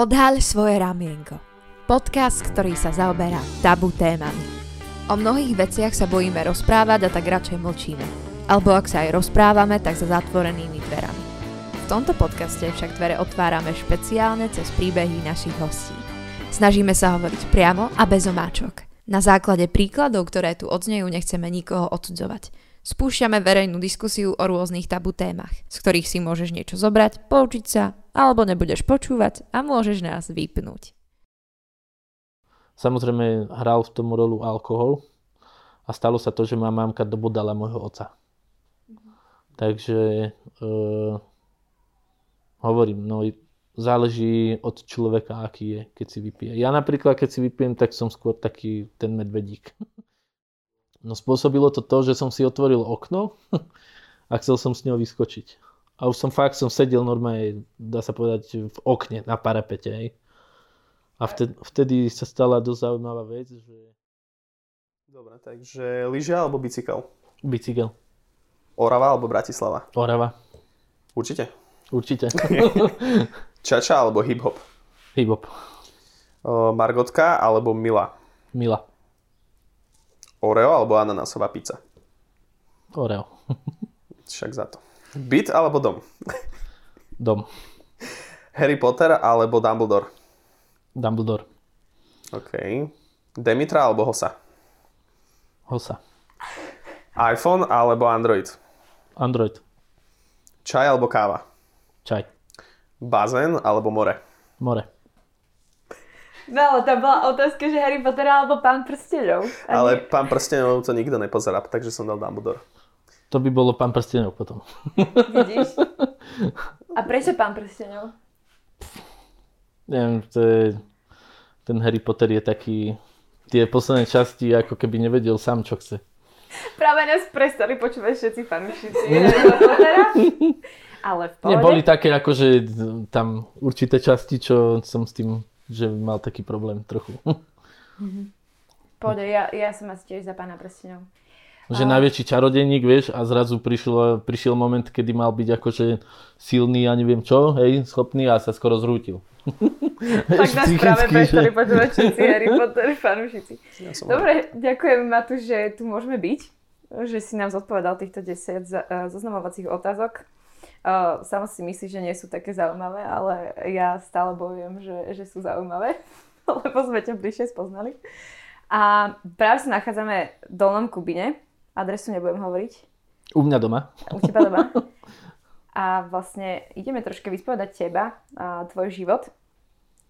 Odhaľ svoje ramienko. Podcast, ktorý sa zaoberá tabu témami. O mnohých veciach sa bojíme rozprávať a tak radšej mlčíme. Alebo ak sa aj rozprávame, tak za zatvorenými dverami. V tomto podcaste však dvere otvárame špeciálne cez príbehy našich hostí. Snažíme sa hovoriť priamo a bez omáčok. Na základe príkladov, ktoré tu odznejú, nechceme nikoho odsudzovať. Spúšťame verejnú diskusiu o rôznych tabu témach, z ktorých si môžeš niečo zobrať, poučiť sa, alebo nebudeš počúvať a môžeš nás vypnúť. Samozrejme hral v tom rolu alkohol a stalo sa to, že ma mamka dobodala môjho oca. Takže e, hovorím, no záleží od človeka, aký je, keď si vypije. Ja napríklad, keď si vypijem, tak som skôr taký ten medvedík. No spôsobilo to to, že som si otvoril okno a chcel som s ňou vyskočiť. A už som fakt som sedel normálne, dá sa povedať, v okne na parapete. Hej. A vtedy, vtedy sa stala dosť zaujímavá vec, že... Dobre, takže lyžia alebo bicykel? Bicykel. Orava alebo Bratislava? Orava. Určite. Určite. Čača alebo hip-hop? Hip-hop. Margotka alebo Mila? Mila. Oreo alebo ananásová pizza? Oreo. Však za to. Byt alebo dom? Dom. Harry Potter alebo Dumbledore? Dumbledore. OK. Demitra alebo Hosa? Hosa. iPhone alebo Android? Android. Čaj alebo káva? Čaj. Bazén alebo more? More. No ale tam bola otázka, že Harry Potter alebo Pán prstenov. Ale pán prstenov to nikto nepozerá, takže som dal Dumbledore. To by bolo pán prstenov potom. Vidíš? A prečo Pán prstenov? Neviem, to je, ten Harry Potter je taký, tie posledné časti ako keby nevedel sám, čo chce. Práve nás prestali počúvať všetci fanúšici. Ale v pohode. Neboli také akože tam určité časti, čo som s tým, že mal taký problém trochu. Pohode, ja, ja som asi tiež za Pána prstenov. Že najväčší čarodejník, vieš, a zrazu prišiel, prišiel moment, kedy mal byť akože silný a neviem čo, hej, schopný a sa skoro zrútil. Tak nás práve prestali že- počúvať všetci Harry Potter fanúšici. Ja Dobre, ďakujem Matúš, že tu môžeme byť, že si nám zodpovedal týchto 10 za- eh, zoznamovacích otázok. Uh, Samo si myslíš, že nie sú také zaujímavé, ale ja stále bojujem, že, že sú zaujímavé, lebo sme ťa bližšie spoznali. A práve sa nachádzame v Dolnom Kubine, adresu nebudem hovoriť, U mňa doma. u teba doma. A vlastne ideme troška vyspovedať teba a tvoj život.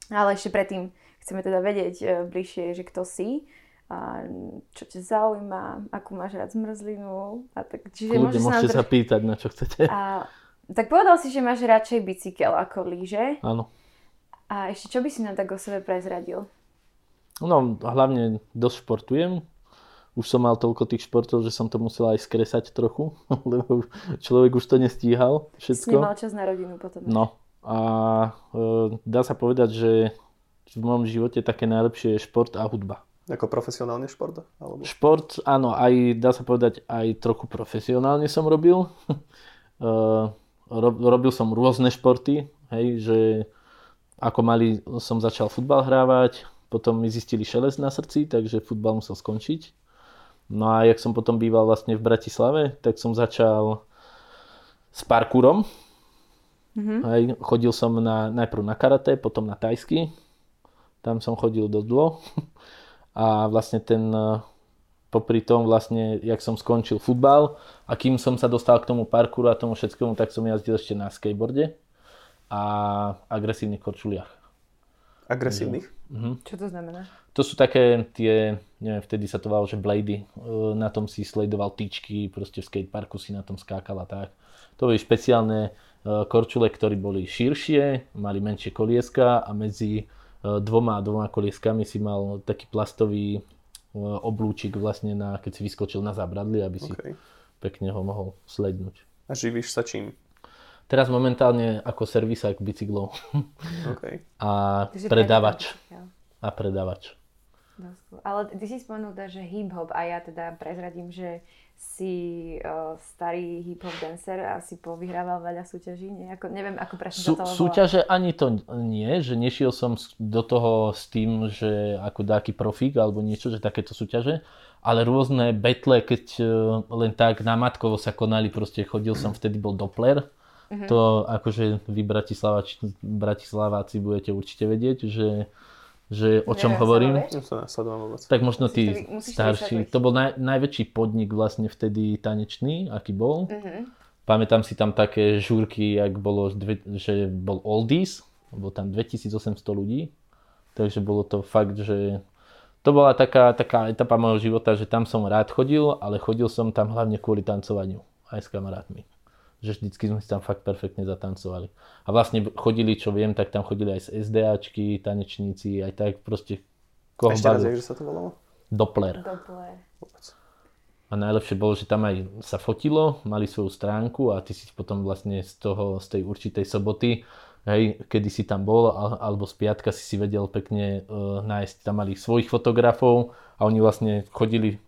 Ale ešte predtým chceme teda vedieť e, bližšie, že kto si, a čo ťa zaujíma, akú máš rád zmrzlinu. A tak, čiže Kľudne môžeš sa nám môžete sa pýtať, na čo chcete. a, tak povedal si, že máš radšej bicykel ako lyže. Áno. A ešte čo by si nám tak o sebe prezradil? No, hlavne dosť športujem. Už som mal toľko tých športov, že som to musel aj skresať trochu, lebo človek už to nestíhal Si všetko. nemal čas na rodinu potom. No a e, dá sa povedať, že v mojom živote také najlepšie je šport a hudba. Ako profesionálny šport? Alebo... Šport, áno, aj dá sa povedať, aj trochu profesionálne som robil. E, ro- robil som rôzne športy, hej, že ako malý som začal futbal hrávať, potom mi zistili šelest na srdci, takže futbal musel skončiť. No a jak som potom býval vlastne v Bratislave, tak som začal s parkúrom. Hej, chodil som na, najprv na karate, potom na tajsky. Tam som chodil dosť dlho. A vlastne ten, popri tom vlastne, jak som skončil futbal a kým som sa dostal k tomu parkouru a tomu všetkému, tak som jazdil ešte na skateboarde a agresívnych korčuliach. Agresívnych? Čo to znamená? To sú také tie, neviem, vtedy sa to volalo, že blady. E, Na tom si sledoval tyčky, proste v skateparku si na tom skákal a tak. To boli špeciálne e, korčule, ktoré boli širšie, mali menšie kolieska a medzi e, dvoma a dvoma kolieskami si mal taký plastový oblúčik vlastne, na, keď si vyskočil na zábradli, aby si OK. pekne ho mohol slednúť. A živíš sa čím? Teraz momentálne ako servisák bicyklov OK. a Takže predávač. A predávač. Cool. Ale ty si spomenul teda, že hip-hop a ja teda prezradím, že si uh, starý hip-hop dancer a si povyhrával veľa súťaží. Nejako, neviem, ako presne Sú, to súťaže ani to nie, že nešiel som do toho s tým, že ako dáky profík alebo niečo, že takéto súťaže, ale rôzne betle, keď e, len tak namatkovo sa konali, proste chodil som, vtedy bol Doppler, Mhm. to akože vy Bratislavači, Bratislaváci budete určite vedieť, že, že o čom Neviem, hovorím. sa vôbec. Tak možno tí starší. To bol naj, najväčší podnik vlastne vtedy tanečný, aký bol. Mhm. Pamätám si tam také žúrky, jak bolo, dve, že bol Oldies, bolo tam 2800 ľudí, takže bolo to fakt, že to bola taká, taká etapa môjho života, že tam som rád chodil, ale chodil som tam hlavne kvôli tancovaniu, aj s kamarátmi. Že vždycky sme si tam fakt perfektne zatancovali. A vlastne chodili, čo viem, tak tam chodili aj z SDAčky, tanečníci, aj tak proste koho Ešte raz, jak sa to volalo? Doppler. Doppler. A najlepšie bolo, že tam aj sa fotilo, mali svoju stránku a ty si potom vlastne z toho, z tej určitej soboty, hej, kedy si tam bol, al- alebo z piatka si si vedel pekne uh, nájsť. Tam mali svojich fotografov a oni vlastne chodili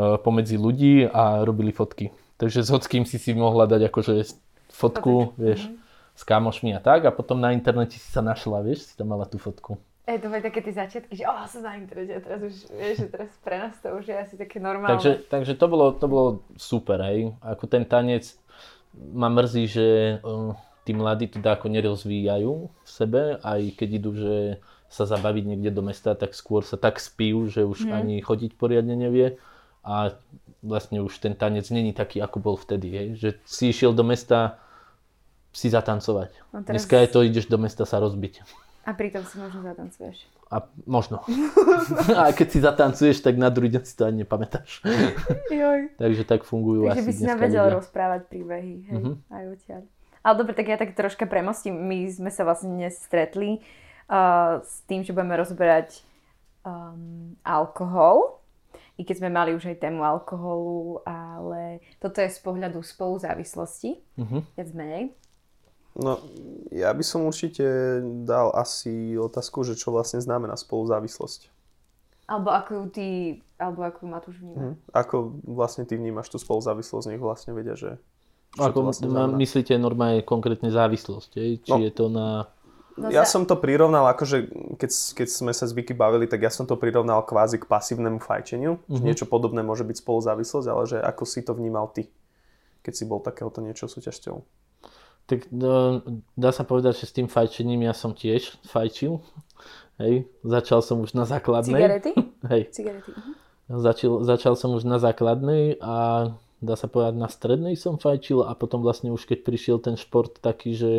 uh, pomedzi ľudí a robili fotky. Takže s hockým si si mohla dať akože fotku, Fotičku, vieš, s kamošmi a tak a potom na internete si sa našla, vieš, si tam mala tú fotku. Ej, to boli také tie začiatky, že oh, som na internete a teraz už, vieš, že teraz pre nás to už je asi také normálne. Takže, takže to, bolo, to bolo super, hej. Ako ten tanec ma mrzí, že uh, tí mladí to ako nerozvíjajú v sebe, aj keď idú, že sa zabaviť niekde do mesta, tak skôr sa tak spijú, že už ani chodiť poriadne nevie a vlastne už ten tanec není taký, ako bol vtedy, hej. Že si išiel do mesta si zatancovať. No teraz- Dneska je to, ideš do mesta sa rozbiť. A pritom si možno zatancuješ. A možno. a keď si zatancuješ, tak na druhý deň si to ani nepamätáš. Joj. Takže tak fungujú Takže asi by si nám vedel ľudia. rozprávať príbehy, hej, Mhm. aj odtiaľ. Ale dobre, tak ja tak troška premostím. My sme sa vlastne dnes stretli uh, s tým, že budeme rozberať um, alkohol. I keď sme mali už aj tému alkoholu, ale toto je z pohľadu spoluzávislosti, Mhm. viac menej. No, ja by som určite dal asi otázku, že čo vlastne znamená spoluzávislosť. Alebo ako ju ty, alebo ako ju Matúš vníma. Hm? Ako vlastne ty vnímaš tú spoluzávislosť, nech vlastne vedia, že čo to Ako vlastne znamená. myslíte normálne konkrétne závislosť, hej? či No. je to na... No Ja som to prirovnal, akože keď, keď sme sa s Vicky bavili, tak ja som to prirovnal kvázi k pasívnemu fajčeniu. Mm-hmm. Niečo podobné môže byť spoluzávislosť, ale že ako si to vnímal ty, keď si bol takéhoto niečo súťažťou. Tak no, dá sa povedať, že s tým fajčením ja som tiež fajčil. Hej, začal som už na základnej. Cigarety? Hej, Cigarety. mhm. začal, začal som už na základnej a dá sa povedať na strednej som fajčil a potom vlastne už keď prišiel ten šport taký, že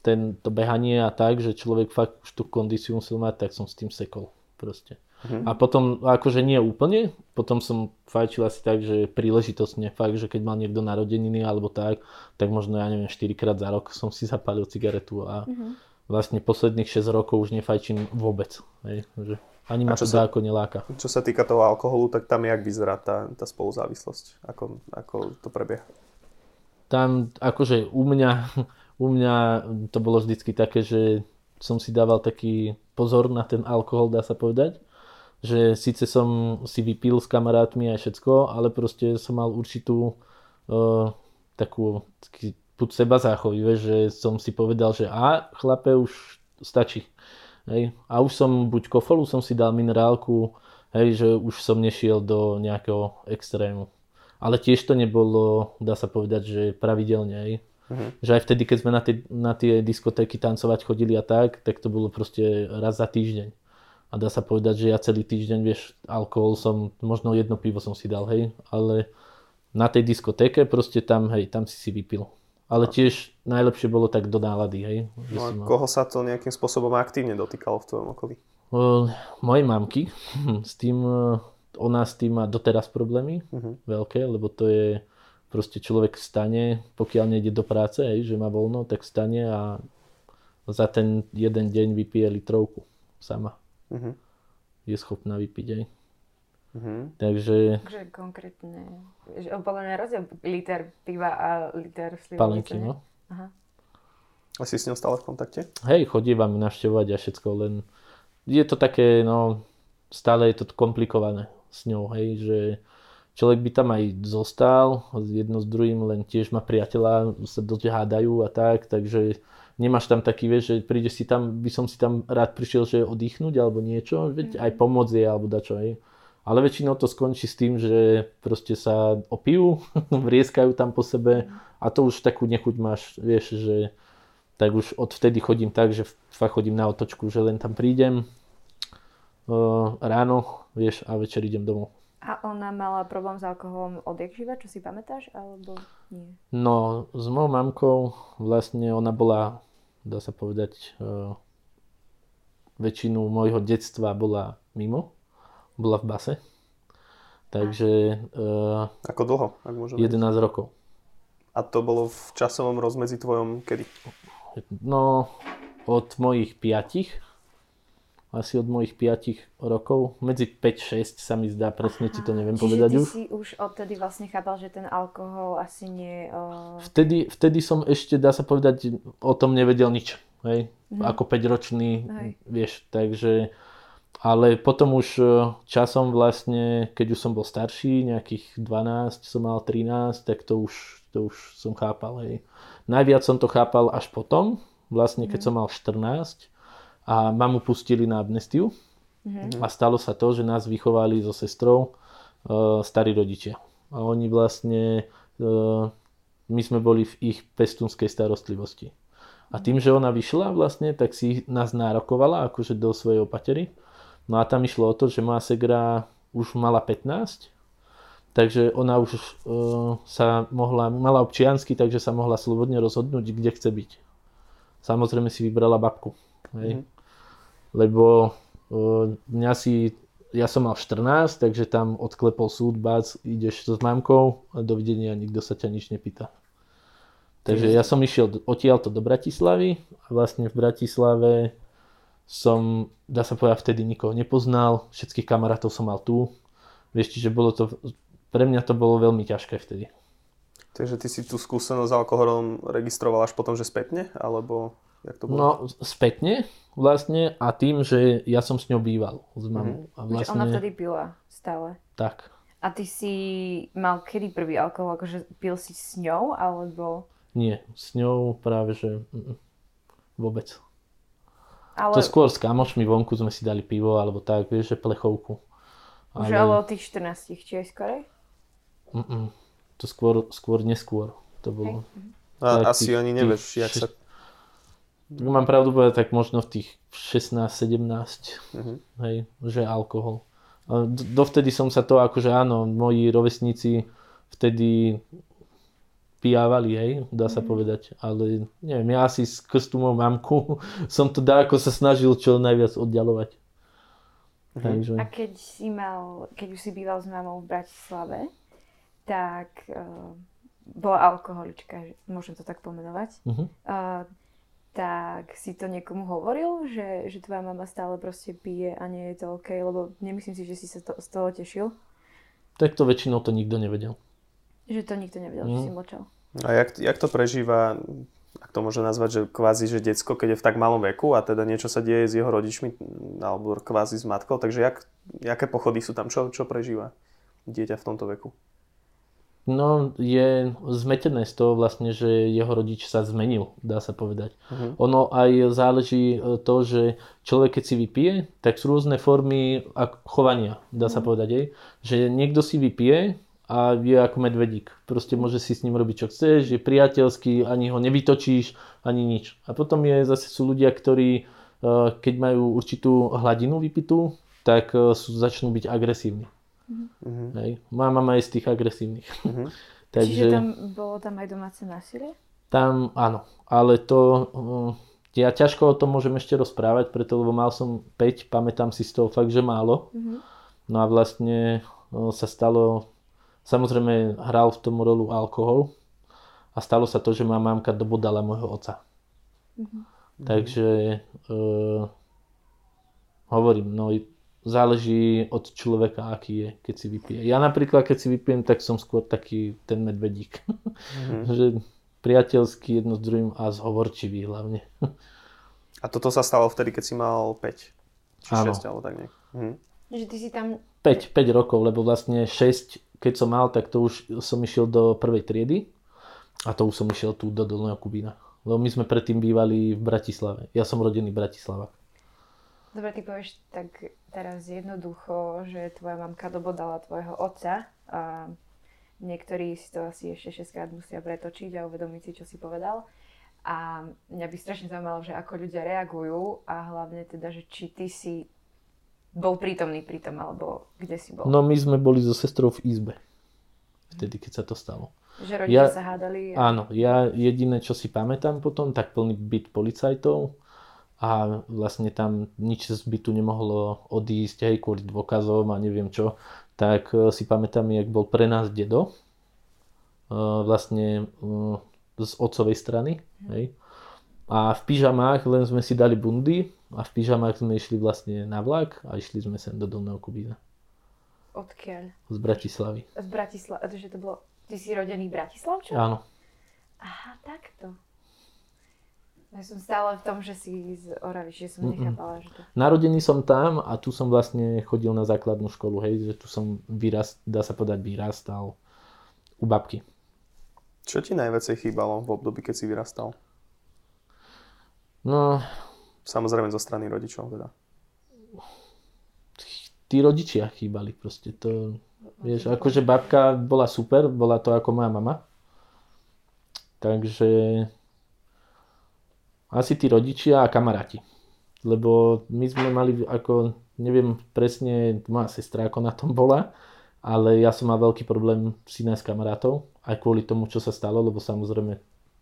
ten, to behanie a tak, že človek fakt už tú kondíciu musel mať, tak som s tým sekol proste. Mhm. A potom, akože nie úplne, potom som fajčil asi tak, že príležitostne, fakt, že keď mal niekto narodeniny alebo tak, tak možno, ja neviem, 4 krát za rok som si zapálil cigaretu a Mhm. vlastne posledných 6 rokov už nefajčím vôbec. Hej, že ani ma to sa- ako neláka. Čo sa týka toho alkoholu, tak tam jak vyzerá tá, tá spoluzávislosť? Ako, ako to prebieha? Tam akože u mňa, u mňa to bolo vždycky také, že som si dával taký pozor na ten alkohol, dá sa povedať. Že síce som si vypil s kamarátmi aj všetko, ale proste som mal určitú uh, takú taký put seba záchovy, že som si povedal, že a chlape už stačí. Hej. A už som buď kofolu som si dal minerálku, hej, že už som nešiel do nejakého extrému. Ale tiež to nebolo, dá sa povedať, že pravidelne. Hej. Mhm. Že aj vtedy, keď sme na tie, na tie diskotéky tancovať chodili a tak, tak to bolo proste raz za týždeň. A dá sa povedať, že ja celý týždeň, vieš, alkohol som, možno jedno pivo som si dal, hej, ale na tej diskotéke proste tam, hej, tam si si vypil. Ale tiež najlepšie bolo tak do nálady, hej. No a koho sa to nejakým spôsobom aktívne dotýkalo v tvojom okolí? Mojej mamky, s tým, ona s tým má doteraz problémy Mhm. veľké, lebo to je proste človek vstane, pokiaľ nejde do práce, hej, že má voľno, tak vstane a za ten jeden deň vypije litrovku sama. Mhm. Je schopná vypiť, hej. Mhm. Takže Takže konkrétne, že podľa mňa rozdiel liter piva a liter slivovnice, palenky, no. Aha. A si s ňou stále v kontakte? Hej, chodí vám navštevovať a všetko, len je to také, no, stále je to komplikované s ňou, hej, že človek by tam aj zostal, jedno s druhým, len tiež má priateľa, sa dosť hádajú a tak, takže nemáš tam taký, vieš, že príde si tam, by som si tam rád prišiel, že oddychnúť alebo niečo, veď aj pomôcť je alebo dačo, hej. Ale väčšinou to skončí s tým, že proste sa opijú, vrieskajú tam po sebe a to už takú nechuť máš, vieš, že tak už odvtedy chodím tak, že fakt chodím na otočku, že len tam prídem uh, ráno, vieš, a večer idem domov. A ona mala problém s alkoholom odjak živa, čo si pamätáš, alebo nie? No, s mojou mamkou vlastne ona bola, dá sa povedať, uh, väčšinu môjho detstva bola mimo bola v base. Takže... Uh, Ako dlho, ak môžem 11 vedieť. rokov. A to bolo v časovom rozmedzi tvojom kedy? No, od mojich piatich, asi od mojich 5 rokov, medzi 5-6 sa mi zdá, presne ti to neviem Čiže povedať ty už. si už odtedy vlastne chápal, že ten alkohol asi nie... Uh... Vtedy, vtedy som ešte, dá sa povedať, o tom nevedel nič. Hej? Mhm. Ako 5-ročný, hej. vieš, takže ale potom už e, časom vlastne, keď už som bol starší, nejakých 12, som mal 13, tak to už, to už som chápal. Hej. Najviac som to chápal až potom, vlastne keď mm. som mal 14 a mamu pustili na amnestiu. Mm-hmm. A stalo sa to, že nás vychovali so sestrou uh, starí rodičia. A oni vlastne, uh, my sme boli v ich pestunskej starostlivosti. A tým, že ona vyšla vlastne, tak si nás nárokovala akože do svojej opatery. No a tam išlo o to, že moja segra už mala 15, takže ona už uh, sa mohla, mala občiansky, takže sa mohla slobodne rozhodnúť, kde chce byť. Samozrejme si vybrala babku. Hej? Mm. Lebo mňa si, ja som mal 14, takže tam odklepol súd, bác, ideš s mamkou a dovidenia, nikto sa ťa nič nepýta. Takže ja som išiel odtiaľto do Bratislavy a vlastne v Bratislave som, dá sa povedať, vtedy nikoho nepoznal, všetkých kamarátov som mal tu. Vieš, čiže bolo to, pre mňa to bolo veľmi ťažké vtedy. Takže ty si tú skúsenosť s alkoholom registroval až potom, že spätne? Alebo jak to bolo? No, spätne vlastne a tým, že ja som s ňou býval. S mamou. Mm-hmm. A vlastne... ona vtedy pila stále. Tak. A ty si mal kedy prvý alkohol? Akože pil si s ňou, alebo... Nie, s ňou práve, že vôbec. Ale... To skôr s kamošmi vonku sme si dali pivo alebo tak, vieš, že plechovku. Už ale, od tých 14, či aj skorej? Mm-mm. To skôr, skôr neskôr to bolo. A, tak, asi tých, ani nevieš, tých, jak sa... Mám pravdu povedať, tak možno v tých 16-17, mm-hmm. hej, že alkohol. Dovtedy som sa to, akože áno, moji rovesníci vtedy pijávali, hej, dá sa mm-hmm. povedať. Ale neviem, ja asi z krstu moju mamku som to dá, ako sa snažil čo najviac oddialovať. Mm-hmm. Takže... A keď si mal, keď už si býval s mamou v Bratislave, tak uh, bola alkoholička, môžem to tak pomenovať. Mm-hmm. Uh, tak si to niekomu hovoril, že, že tvoja mama stále proste pije a nie je to OK, lebo nemyslím si, že si sa to, z toho tešil. Tak to väčšinou to nikto nevedel. Že to nikto nevedel, mm. že si mlčal. A jak, jak to prežíva, ak to môže nazvať, že kvázi, že decko, keď je v tak malom veku a teda niečo sa deje s jeho rodičmi, alebo kvázi s matkou, takže jak, jaké pochody sú tam, čo, čo prežíva dieťa v tomto veku? No, je zmetené z toho vlastne, že jeho rodič sa zmenil, dá sa povedať. Uh-huh. Ono aj záleží e, to, že človek keď si vypije, tak sú rôzne formy chovania, dá sa uh-huh. povedať. Aj. Že niekto si vypije a je ako medvedík. Proste môže si s ním robiť čo chceš, je priateľský, ani ho nevytočíš, ani nič. A potom je zase sú ľudia, ktorí e, keď majú určitú hladinu vypitú, tak e, sú, začnú byť agresívni. Mm-hmm. Hej. Moja mama je z tých agresívnych. Mm-hmm. Takže, Čiže tam bolo tam aj domáce násilie? Tam áno, ale to e, ja ťažko o tom môžem ešte rozprávať, preto lebo mal som 5, pamätám si z toho fakt, že málo. Mm-hmm. No a vlastne sa stalo Samozrejme hral v tom rolu alkohol a stalo sa to, že ma mamka dobodala môjho oca. Mm-hmm. Takže uh, hovorím, no záleží od človeka, aký je, keď si vypije. Ja napríklad, keď si vypijem, tak som skôr taký ten medvedík. Mm-hmm. že priateľský jedno s druhým a zhovorčivý hlavne. a toto sa stalo vtedy, keď si mal 5 či 6 alebo tak nejak. Mhm. Že ty si tam... 5, 5 rokov, lebo vlastne 6, keď som mal, tak to už som išiel do prvej triedy a to už som išiel tu do Dolného Kubína. Lebo my sme predtým bývali v Bratislave. Ja som rodený Bratislava. Dobre, ty povieš tak teraz jednoducho, že tvoja mamka dobodala tvojho otca a niektorí si to asi ešte 6 krát musia pretočiť a uvedomiť si, čo si povedal. A mňa by strašne zaujímalo, že ako ľudia reagujú a hlavne teda, že či ty si bol prítomný pri tom, alebo kde si bol. No my sme boli so sestrou v izbe. Vtedy, keď sa to stalo. Že rodičia ja, sa hádali? A... Áno, ja jediné, čo si pamätám potom, tak plný byt policajtov a vlastne tam nič z bytu nemohlo odísť, hej, kvôli dôkazom a neviem čo. Tak uh, si pamätám, jak bol pre nás dedo, uh, vlastne uh, z otcovej strany, hej. A v pyžamách len sme si dali bundy a v pyžamách sme išli vlastne na vlak a išli sme sem do Dolného Kubína. Odkiaľ? Z Bratislavy. Z Bratislavy, že to bolo... Ty si rodený Bratislavčan? Áno. Aha, takto. Ja som stále v tom, že si z Oravy, že som nechápala, že to... Narodený som tam a tu som vlastne chodil na základnú školu, hej, že tu som vyrast, dá sa povedať, vyrastal u babky. Čo ti najviacej chýbalo v období, keď si vyrastal? No... Samozrejme zo strany rodičov teda. Tí rodičia chýbali proste. To, vieš, akože babka bola super, bola to ako moja mama. Takže asi tí rodičia a kamaráti. Lebo my sme mali ako, neviem presne, moja sestra ako na tom bola, ale ja som mal veľký problém si nájsť kamarátov, aj kvôli tomu, čo sa stalo, lebo samozrejme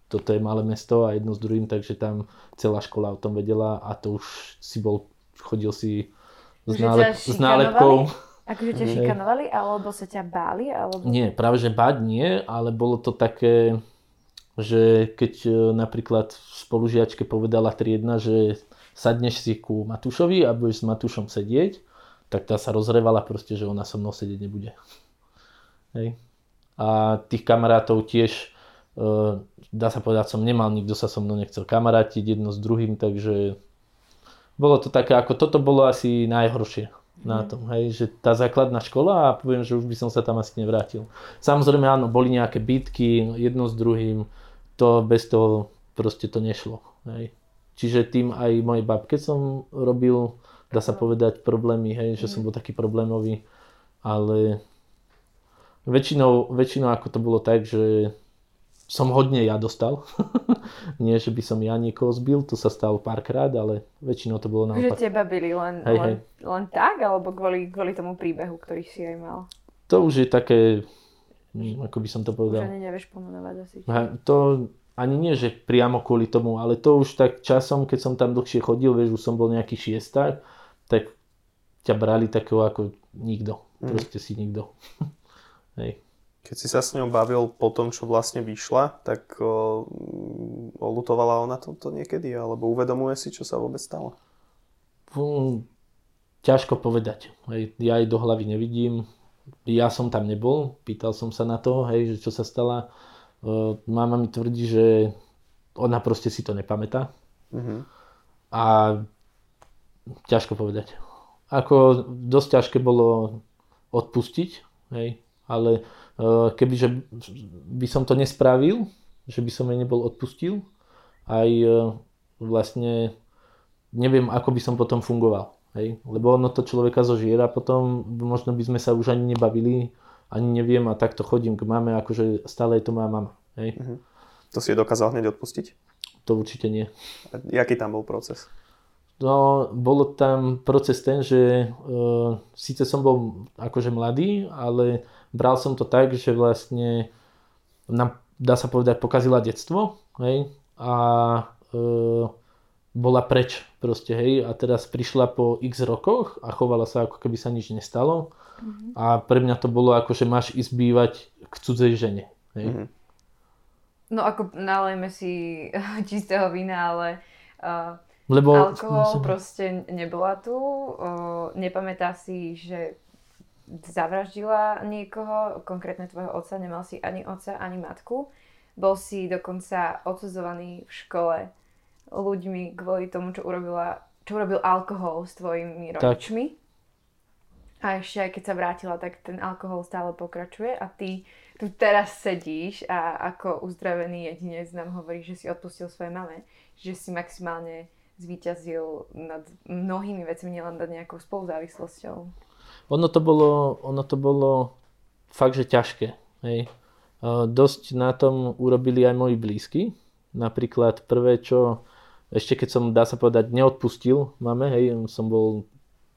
toto je malé mesto a jedno s druhým, takže tam celá škola o tom vedela a to už si bol, chodil si s, nálep, s nálepkou. Akože ťa šikanovali, alebo sa ťa báli? Alebo... Nie, práve že báť nie, ale bolo to také, že keď e, napríklad spolužiačke povedala triedna, že sadneš si ku Matúšovi a budeš s Matúšom sedieť, tak tá sa rozrevala proste, že ona so mnou sedieť nebude. Hej. A tých kamarátov tiež uh, dá sa povedať, som nemal, nikto sa so mnou nechcel kamarátiť jedno s druhým, takže bolo to také, ako toto bolo asi najhoršie na mhm. tom, hej, že tá základná škola a poviem, že už by som sa tam asi nevrátil. Samozrejme áno, boli nejaké bitky jedno s druhým, to bez toho proste to nešlo, hej. Čiže tým aj mojej babke som robil, dá sa povedať, problémy, hej, že som mhm. bol taký problémový, ale väčšinou, väčšinou ako to bolo tak, že som hodne ja dostal. Nie, že by som ja niekoho zbil, to sa stalo párkrát, ale väčšinou to bolo naopak. Že teba byli len, hej, len, hej. len tak, alebo kvôli, kvôli tomu príbehu, ktorý si aj mal? To už je také, ako by som to povedal. Už ani nevieš pomenovať asi. To ani nie, že priamo kvôli tomu, ale to už tak časom, keď som tam dlhšie chodil, vieš, už som bol nejaký šiesták, tak ťa brali takého ako nikto. Mm. Proste si nikto. hej. Keď si sa s ňou bavil po tom, čo vlastne vyšla, tak o, olutovala ona toto niekedy? Alebo uvedomuje si, čo sa vôbec stalo? Um, ťažko povedať. Hej, ja jej do hlavy nevidím. Ja som tam nebol, pýtal som sa na to, hej, že čo sa stala. Uh, mama mi tvrdí, že ona proste si to nepamätá. Uh-huh. A ťažko povedať. Ako dosť ťažké bolo odpustiť, hej, ale Eh, kebyže by som to nespravil, že by som jej nebol odpustil, aj eh, vlastne neviem, ako by som potom fungoval. Hej? Lebo ono to človeka zožiera, potom možno by sme sa už ani nebavili, ani neviem a takto chodím k mame, akože stále je to moja mama. Hej? Uh-huh. To si je dokázal hneď odpustiť? To určite nie. A jaký tam bol proces? No, bolo tam proces ten, že uh, síce som bol akože mladý, ale bral som to tak, že vlastne nám, dá sa povedať, pokazila detstvo, hej, a uh, bola preč proste, hej, a teraz prišla po x rokoch a chovala sa ako keby sa nič nestalo mm-hmm. a pre mňa to bolo ako, že máš ísť bývať k cudzej žene, hej. Mm-hmm. No ako nalejme si čistého vína, ale uh, lebo... Alkohol musím... proste nebola tu. O, nepamätá si, že zavraždila niekoho, konkrétne tvojho otca, nemal si ani otca, ani matku. Bol si dokonca odsudzovaný v škole ľuďmi kvôli tomu, čo, urobila, čo urobil alkohol s tvojimi rodičmi. A ešte aj keď sa vrátila, tak ten alkohol stále pokračuje a ty tu teraz sedíš a ako uzdravený jedinec nám hovorí, že si odpustil svoje mame, že si maximálne zvíťazil nad mnohými vecmi, nielen nad nejakou spoluzávislosťou. Ono to bolo, ono to bolo fakt, že ťažké. Hej. Dosť na tom urobili aj moji blízky. Napríklad prvé, čo ešte keď som, dá sa povedať, neodpustil mame, hej, som bol,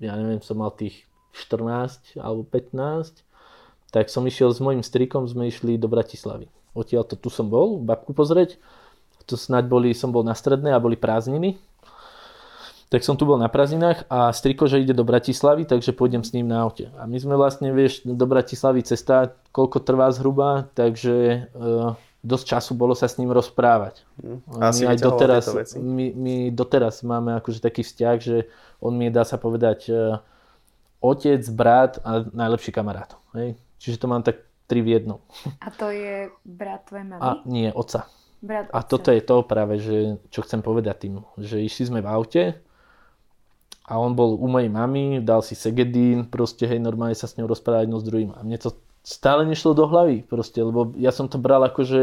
ja neviem, som mal tých 14 alebo 15, tak som išiel s mojim strikom, sme išli do Bratislavy. Odtiaľ to tu som bol, babku pozrieť. To snáď boli, som bol na strednej a boli prázdniny tak som tu bol na prázdninách a striko, že ide do Bratislavy, takže pôjdem s ním na aute. A my sme vlastne, vieš, do Bratislavy cesta, koľko trvá zhruba, takže e, dosť času bolo sa s ním rozprávať. Hm. Asi my, aj doteraz, my, my doteraz máme akože taký vzťah, že on mi dá sa povedať e, otec, brat a najlepší kamarát. Hej? Čiže to mám tak tri v jednom. A to je brat tvojej mamy? A nie, oca. Brat a toto je to práve, že, čo chcem povedať tým, že išli sme v aute a on bol u mojej mamy, dal si segedín, proste hej, normálne sa s ňou rozprávať jedno s druhým. A mne to stále nešlo do hlavy, proste, lebo ja som to bral ako, že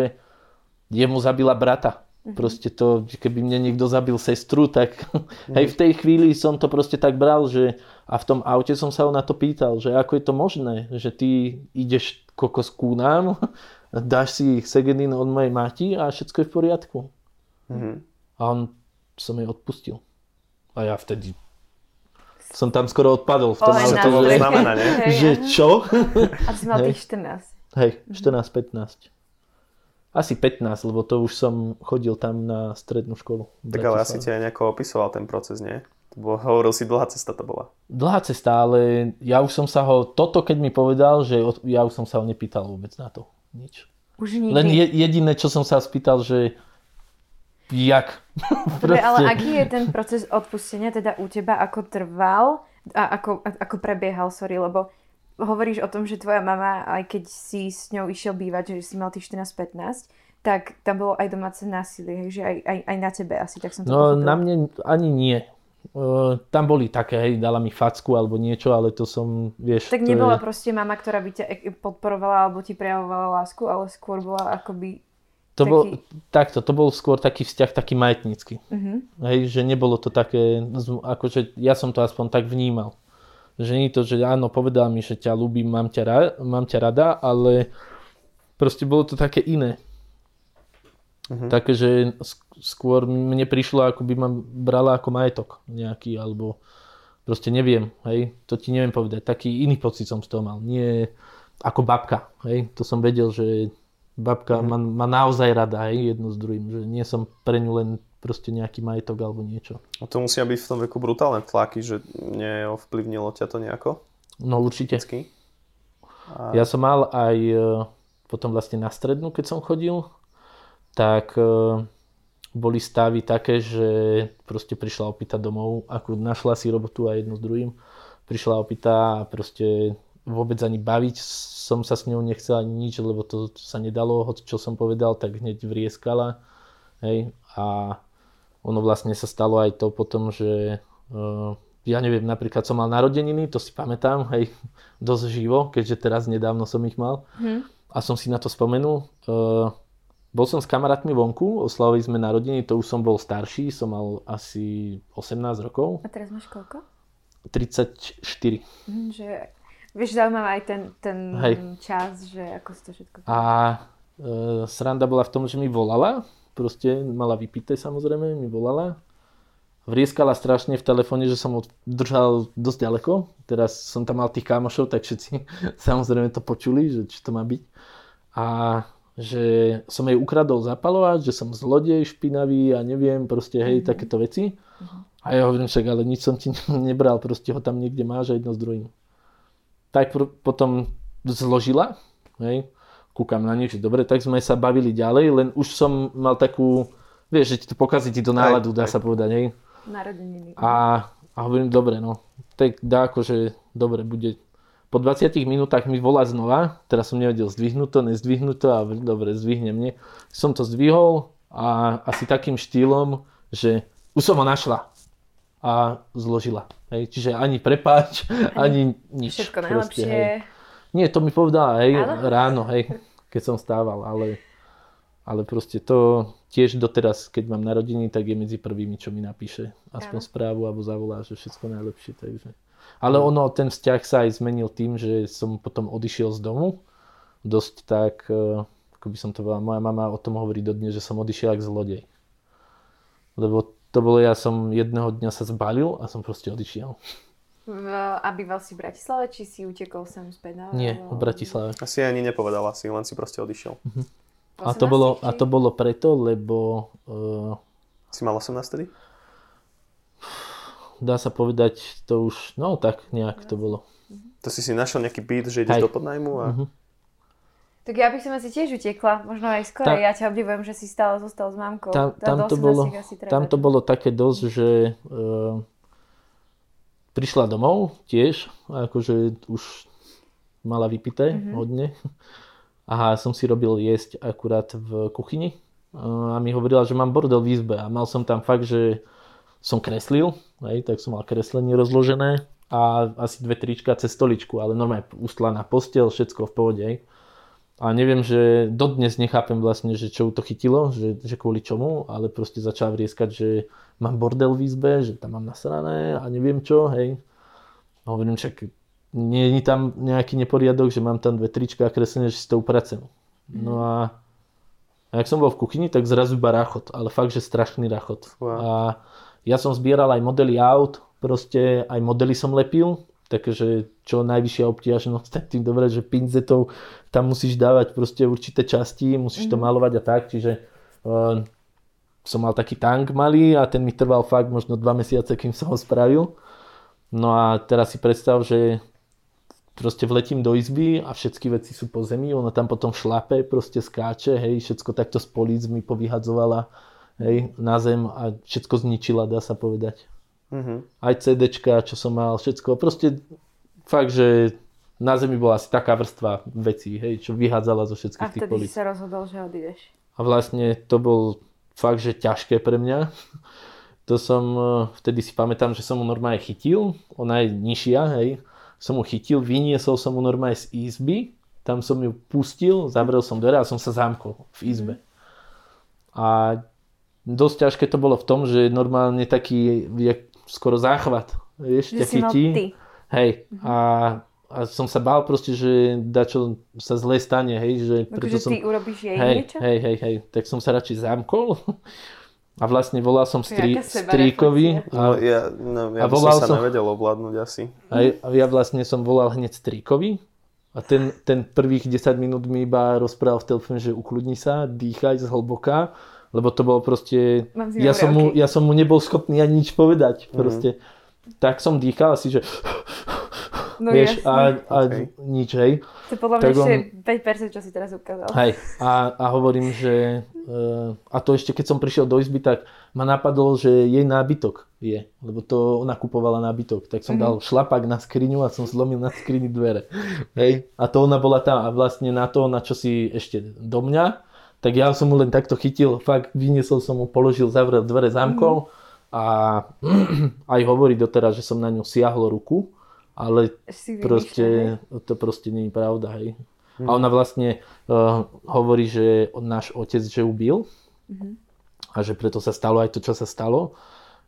jemu zabila brata. Mhm. Proste to, keby mne niekto zabil sestru, tak hej, v tej chvíli som to proste tak bral, že a v tom aute som sa ho na to pýtal, že ako je to možné, že ty ideš kokos ku nám, dáš si segedín od mojej mati a všetko je v poriadku. Mm-hmm. A on som jej odpustil. A ja vtedy som tam skoro odpadol v tom aute. To že, znamená, nie? že čo? A si mal tých 14. Hej, 14-15. Asi 15, lebo to už som chodil tam na strednú školu. Tak ale asi ti aj nejako opisoval ten proces, nie? Bo hovoril si, dlhá cesta to bola. Dlhá cesta, ale ja už som sa ho, toto keď mi povedal, že ja už som sa ho nepýtal vôbec na to. Nič. Už nikdy. Len jediné, čo som sa spýtal, že jak. Dobre, ale aký je ten proces odpustenia teda u teba, ako trval a ako, ako prebiehal, sorry, lebo hovoríš o tom, že tvoja mama, aj keď si s ňou išiel bývať, že si mal tých 14-15, tak tam bolo aj domáce násilie, že aj, aj, aj na tebe asi, tak som to No pochopila. na mne ani nie. Uh, tam boli také, hej, dala mi facku alebo niečo, ale to som, vieš... Tak nebola je... proste mama, ktorá by ťa podporovala alebo ti prejavovala lásku, ale skôr bola akoby to taký... bol, takto, to bol skôr taký vzťah taký majetnícky. Uh-huh. Hej, že nebolo to také, akože ja som to aspoň tak vnímal. Že nie to, že áno, povedal mi, že ťa ľúbim, mám ťa, ra, mám ťa rada, ale proste bolo to také iné. Uh-huh. Také, že skôr mne prišlo, ako by ma brala ako majetok nejaký, alebo proste neviem, hej, to ti neviem povedať. Taký iný pocit som z toho mal. Nie ako babka, hej, to som vedel, že babka mm. ma, ma naozaj rada aj jedno s druhým, že nie som pre ňu len proste nejaký majetok alebo niečo. A to musia byť v tom veku brutálne tlaky, že neovplyvnilo ťa to nejako? No určite. A... Ja som mal aj e, potom vlastne na strednú, keď som chodil, tak e, boli stavy také, že proste prišla opýta domov, ako našla si robotu a jedno s druhým, prišla opýta a proste vôbec ani baviť som sa s ňou nechcel ani nič, lebo to sa nedalo, hoď čo som povedal, tak hneď vrieskala. Hej, a ono vlastne sa stalo aj to potom, že uh, ja neviem, napríklad som mal narodeniny, to si pamätám, hej, dosť živo, keďže teraz nedávno som ich mal. Hmm. A som si na to spomenul. Uh, bol som s kamarátmi vonku, oslavili sme narodeniny, to už som bol starší, som mal asi 18 rokov. A teraz máš koľko? 34. Hm, že Vieš, zaujímavá aj ten, ten Hej. čas, že ako si to všetko... A e, sranda bola v tom, že mi volala, proste mala vypité samozrejme, mi volala. Vrieskala strašne v telefóne, že som ho držal dosť ďaleko. Teraz som tam mal tých kamošov, tak všetci samozrejme to počuli, že či to má byť. A že som jej ukradol zapalovať, že som zlodej špinavý a neviem, proste hej, mm-hmm. takéto veci. Mm-hmm. A ja hovorím však, ale nič som ti nebral, proste ho tam niekde máš a jedno s druhým tak potom zložila, hej, kúkam na nich, že dobre, tak sme sa bavili ďalej, len už som mal takú, vieš, že ti to pokazí ti do náladu, dá sa povedať, hej. Narodeniny. A, a hovorím, dobre, no, tak dá akože, dobre, bude, po 20 minútach mi volá znova, teraz som nevedel zdvihnúť to, nezdvihnúť to a dobre, zdvihne mne. Som to zdvihol a asi takým štýlom, že už som ho našla. A zložila. Hej, čiže ani prepáč, ani nič. Všetko proste, najlepšie. hej. Nie, to mi povedala, hej, Áno? ráno, hej, keď som stával, ale, ale proste to tiež doteraz, keď mám narodiny, tak je medzi prvými, čo mi napíše. Aspoň Áno. správu alebo zavolá, že všetko najlepšie, takže. Ale ono, ten vzťah sa aj zmenil tým, že som potom odišiel z domu. Dosť tak, eh, ako by som to povedal, moja mama o tom hovorí dodnes, že som odišiel ako zlodej. Lebo to bolo, ja som jedného dňa sa zbalil a som proste odišiel. V, a býval si v Bratislave, či si utekol sem späť na Nie, v Bratislave. Asi ani nepovedala si, len si proste odišiel. A to, bolo, a to bolo preto, lebo uh, Si mal 18 tedy? dá sa povedať, to už, no tak nejak to bolo. To si si našiel nejaký byt, že ideš Hej. do podnajmu a... Mhm. Tak ja by som asi tiež utekla, možno aj skôr. Ja ťa obdivujem, že si stále zostal s mamkou. Tam, tam, to bolo, 18 asi treba. tam to bolo také dosť, že uh, prišla domov tiež, akože už mala vypité Mhm. hodne. A som si robil jesť akurát v kuchyni. Uh, a mi hovorila, že mám bordel v izbe. A mal som tam fakt, že som kreslil, hej, tak som mal kreslenie rozložené a asi dve trička cez stoličku, ale normálne ustlaná postel, všetko v pohode. Hej. A neviem, že dodnes nechápem vlastne, že čo to chytilo, že, že kvôli čomu, ale proste začal vrieskať, že mám bordel v izbe, že tam mám nasrané a neviem čo, hej. A hovorím, však nie je tam nejaký neporiadok, že mám tam dve trička a kreslené, že si to upracem. No a, a jak som bol v kuchyni, tak zrazu iba rachot, ale fakt, že strašný rachot. Wow. A ja som zbieral aj modely aut, proste aj modely som lepil, takže čo najvyššia obtiažnosť, tak tým dobre, že pinzetou tam musíš dávať proste určité časti, musíš to malovať a tak, čiže uh, som mal taký tank malý a ten mi trval fakt možno dva mesiace, kým som ho spravil. No a teraz si predstav, že proste vletím do izby a všetky veci sú po zemi, ona tam potom šlape, proste skáče, hej, všetko takto z políc mi povyhadzovala, hej, na zem a všetko zničila, dá sa povedať. Mhm. Aj CDčka, čo som mal, všetko, proste fakt, že na zemi bola asi taká vrstva vecí, hej, čo vyhádzala zo A všetkých tých vtedy políc. si sa rozhodol, že odídeš. A vlastne to bol fakt, že ťažké pre mňa. To som, eh, vtedy si pamätám, že som mu normálne chytil, ona je nižšia, hej. Som mu chytil, vyniesol som mu normálne z izby, tam som ju pustil, zavrel som dvere a som sa zamkol v izbe. A dosť ťažké to bolo v tom, že normálne taký, je skoro záchvat, vieš, Že ťa chytí. ty. Hej, a, a som sa bál proste, že dačo sa zle stane, hej, že Akože som... ty urobíš jej Hej, niečo? hej, hej, hej, tak som sa radšej zamkol a vlastne volal som strí, strýkovi No, a, ja, no, ja A by som volal sa som- nevedel ovládnuť asi. a, a ja vlastne som volal hneď strýkovi a ten, ten prvých 10 minút mi iba rozprával v telefóne, že ukludni sa, dýchaj zhlboka, lebo to bolo proste, ja som, mu, ja som mu nebol schopný ani nič povedať, Mhm. proste. Tak som dýchal asi, že No vieš, a, a Okej. nič, hej. To podľa mňa tak ešte on- 5%, čo si teraz ukázal. Hej, a, a hovorím, že uh, a to ešte keď som prišiel do izby, tak ma napadlo, že jej nábytok je, lebo to ona kupovala nábytok, tak som dal šlapak na skriňu a som zlomil na skrini dvere. Hej, a to ona bola tam a vlastne na to, na čo si ešte do mňa, tak ja som mu len takto chytil, fakt vyniesol som mu, položil, zavrel dvere, zamkol a aj hovorí doteraz, že som na ňu siahol ruku, ale proste, to proste nie je pravda, hej. A ona vlastne uh, hovorí, že náš otec, že ju bil a že preto sa stalo aj to, čo sa stalo.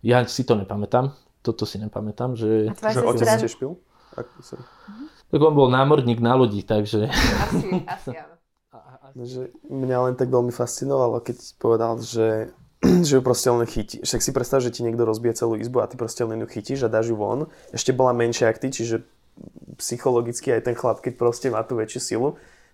Ja si to nepamätám, toto si nepamätám, že... A Že otec tiež pil? Ak. Tak on bol námorník na lodi, takže... Asi, asi áno. Že mňa len tak veľmi fascinovalo, keď povedal, že, že ju proste len chytí. Však si predstav, že ti niekto rozbije celú izbu a ty proste len ju chytíš a dáš ju von. Ešte bola menšia ako ty, čiže psychologicky aj ten chlap, keď proste má tú väčšiu silu,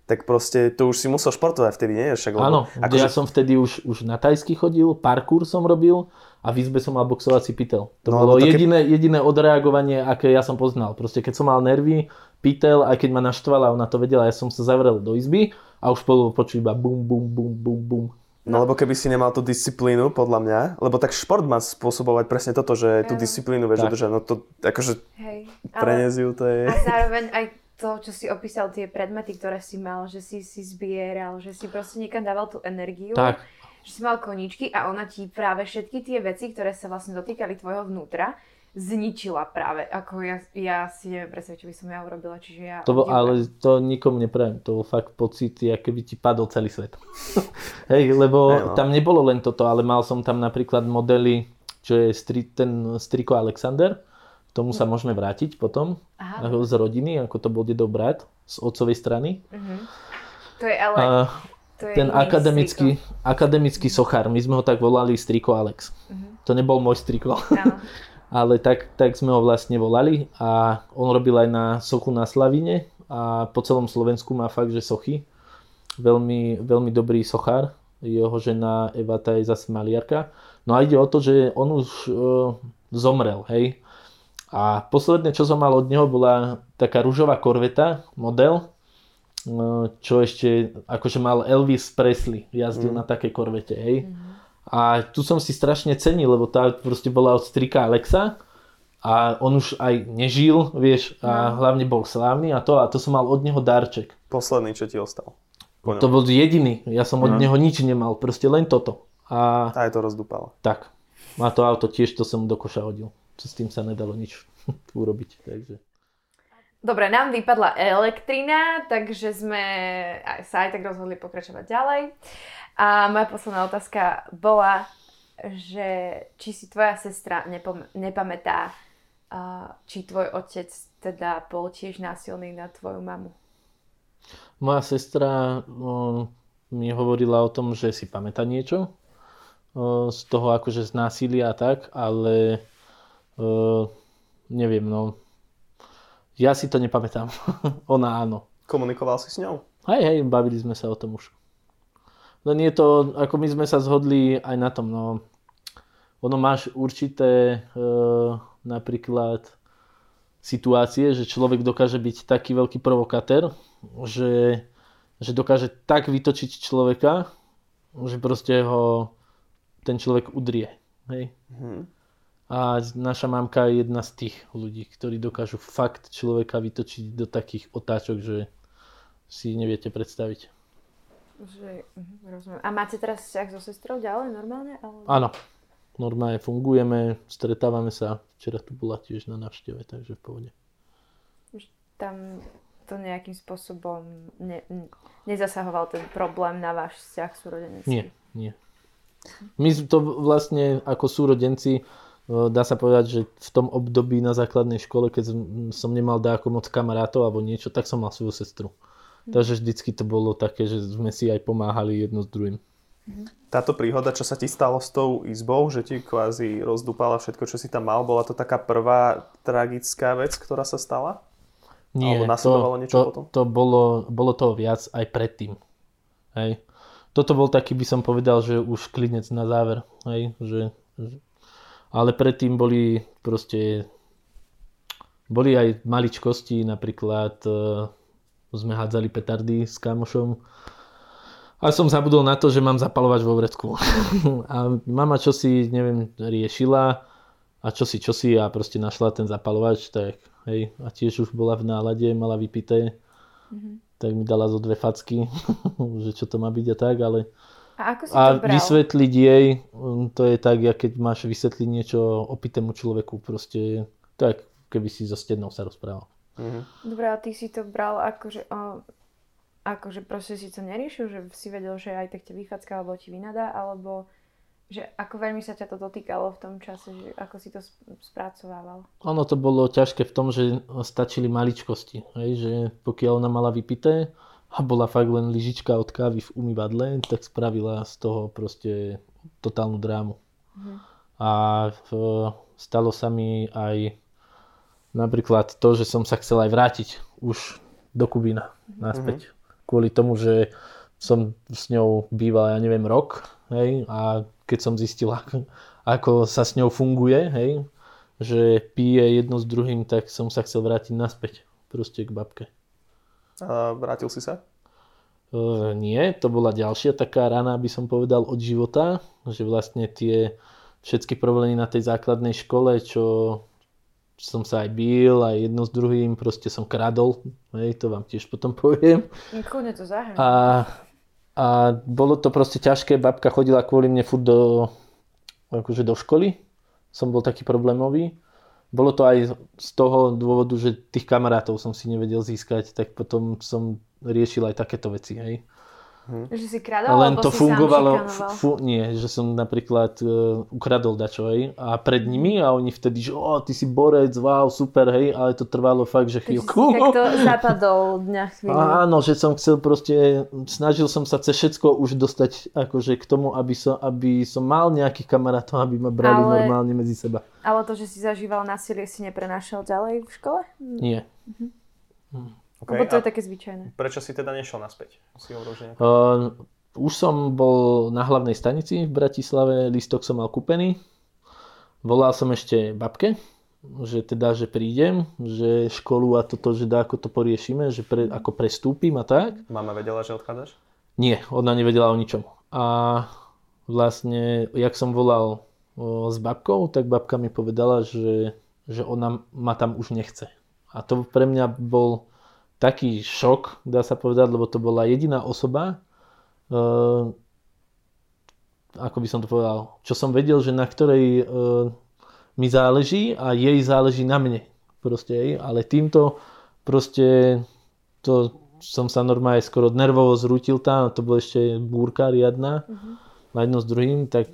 tak proste to už si musel športovať vtedy, nie? Však, lebo Áno, akože, ja som vtedy už, už na tajsky chodil, parkour som robil a v izbe som mal boxovací pytel. To No, bolo keď- jediné, jediné odreagovanie, aké ja som poznal. Proste keď som mal nervy, pytel, aj keď ma naštvala, ona to vedela, ja som sa zavrel do izby a už bolo počuť iba bum, bum, bum, bum, bum. No lebo keby si nemal tú disciplínu, podľa mňa, lebo tak šport má spôsobovať presne toto, že tú disciplínu vieš udržať, no to akože Hej. pre Ale, Neziu to je... a zároveň aj to, čo si opísal, tie predmety, ktoré si mal, že si si zbieral, že si proste niekam dával tú energiu. Tak, že si mal koníčky a ona ti práve všetky tie veci, ktoré sa vlastne dotýkali tvojho vnútra, zničila práve. Ako ja, ja si neviem predstaviť, čo by som ja urobila, čiže ja... To bol, ale to nikomu neprajem, to bol fakt pocit, aké by ti padol celý svet. Hej, lebo hey, no. tam nebolo len toto, ale mal som tam napríklad modely, čo je stri, ten Striko Alexander, tomu sa môžeme vrátiť potom Aha. z rodiny, ako to bol dedov brat z otcovej strany. Uh-huh. To je ale... Uh, to je ten akademický, akademický sochár, my sme ho tak volali Striko Alex. Uh-huh. To nebol môj Striko. ale tak, tak sme ho vlastne volali a on robil aj na sochu na Slavine a po celom Slovensku má fakt, že sochy. Veľmi, veľmi dobrý sochár. Jeho žena Evata je zase maliarka. No a ide o to, že on už e, zomrel, hej. A posledné, čo som mal od neho, bola taká rúžová korveta, model, čo ešte, akože mal Elvis Presley, jazdil mm. na také korvete, hej. Mm. A tu som si strašne cenil, lebo tá proste bola od strika Alexa a on už aj nežil, vieš, a no. hlavne bol slávny a to, a to som mal od neho darček. Posledný, čo ti ostal. To bol jediný, ja som od no. neho nič nemal, proste len toto. A, a je to rozdúpalo. Tak. A to auto tiež to som do koša hodil. S tým sa nedalo nič urobiť, takže... Dobre, nám vypadla elektrina, takže sme sa aj tak rozhodli pokračovať ďalej. A moja posledná otázka bola, že či si tvoja sestra nepom- nepamätá, uh, či tvoj otec teda bol tiež násilný na tvoju mamu. Moja sestra no, mi hovorila o tom, že si pamätá niečo uh, z toho akože z násilia a tak, ale uh, neviem, no ja si to nepamätám. Ona áno. Komunikoval si s ňou? Hej, hej, bavili sme sa o tom už. Len je to, ako my sme sa zhodli aj na tom, no, ono máš určité e, napríklad situácie, že človek dokáže byť taký veľký provokatér, že, že dokáže tak vytočiť človeka, že proste ho ten človek udrie. Hej? Hmm. A naša mamka je jedna z tých ľudí, ktorí dokážu fakt človeka vytočiť do takých otáčok, že si neviete predstaviť. Že, uh, rozumiem. A máte teraz vzťah so sestrou ďalej normálne? Ale... Áno. Normálne fungujeme, stretávame sa. Včera tu bola tiež na návšteve, takže v pohode. Tam to nejakým spôsobom ne, nezasahoval ten problém na váš vzťah súrodenský? Nie, nie. My to vlastne ako súrodenci, dá sa povedať, že v tom období na základnej škole, keď som nemal dáko moc kamarátov alebo niečo, tak som mal svoju sestru. Takže vždycky to bolo také, že sme si aj pomáhali jedno s druhým. Táto príhoda, čo sa ti stalo s tou izbou, že ti kvázi rozdúpala všetko, čo si tam mal, bola to taká prvá tragická vec, ktorá sa stala? Nie, Alebo to, niečo to, potom? to bolo, bolo toho viac aj predtým. Hej. Toto bol taký, by som povedal, že už klinec na záver. Hej. Že, že, ale predtým boli proste boli aj maličkosti, napríklad sme hádzali petardy s kamošom. A som zabudol na to, že mám zapalovač vo vrecku. a mama čo si, neviem, riešila a čo si, čo si a proste našla ten zapalovač, tak hej, a tiež už bola v nálade, mala vypité. Mm-hmm. Tak mi dala zo dve facky, že čo to má byť a tak, ale... A ako si a to bral? vysvetliť jej, to je tak, keď máš vysvetliť niečo opitému človeku, proste tak, keby si so stednou sa rozprával. Mm-hmm. Dobre, a ty si to bral akože, o, akože proste si to neriešil, že si vedel, že aj tak ťa vyfacká, alebo ti vynadá, alebo že ako veľmi sa ťa to dotýkalo v tom čase, že ako si to spracovával? Ono to bolo ťažké v tom, že stačili maličkosti, hej, že pokiaľ ona mala vypité a bola fakt len lyžička od kávy v umývadle, tak spravila z toho proste totálnu drámu. Mm. A stalo sa mi aj Napríklad to, že som sa chcel aj vrátiť už do Kubína naspäť. Mm-hmm. Kvôli tomu, že som s ňou býval, ja neviem, rok, hej, a keď som zistil, ako, ako sa s ňou funguje, hej, že pije jedno s druhým, tak som sa chcel vrátiť naspäť, proste k babke. A vrátil si sa? Uh, nie, to bola ďalšia taká rana, by som povedal, od života, že vlastne tie všetky problémy na tej základnej škole, čo som sa aj bil, aj jedno s druhým, proste som kradol, hej, to vám tiež potom poviem. Kľudne to. A a bolo to proste ťažké, babka chodila kvôli mne furt do, akože do školy, som bol taký problémový. Bolo to aj z toho dôvodu, že tých kamarátov som si nevedel získať, tak potom som riešil aj takéto veci, hej. Hm. Že si kradol, Len to si fungovalo, fu, nie, že som napríklad uh, ukradol dačo, hej, a pred nimi a oni vtedy, že o, ty si borec, wow, super, hej, ale to trvalo fakt, že chvíľku. takto zapadol dňa chvíľu. Áno, že som chcel proste, snažil som sa cez všetko už dostať akože k tomu, aby som, aby som mal nejakých kamarátov, aby ma brali Ale- normálne medzi seba. Ale to, že si zažíval násilie, si neprenášal ďalej v škole? Nie. Okay, Lebo to a je také zvyčajné. prečo si teda nešiel naspäť? Si Uh, už som bol na hlavnej stanici v Bratislave, listok som mal kúpený. Volal som ešte babke, že teda, že prídem, že školu a toto, že dá, ako to poriešime, že pre, ako prestúpim a tak. Mama vedela, že odchádzaš? Nie, ona nevedela o ničom. A vlastne, jak som volal o, s babkou, tak babka mi povedala, že, že ona ma tam už nechce. A to pre mňa bol taký šok, dá sa povedať, lebo to bola jediná osoba, e, ako by som to povedal, čo som vedel, že na ktorej e, mi záleží a jej záleží na mne. Proste, ale týmto proste to som sa normálne skoro nervovo zrútil tam, to bolo ešte búrka riadna na jedno s druhým, tak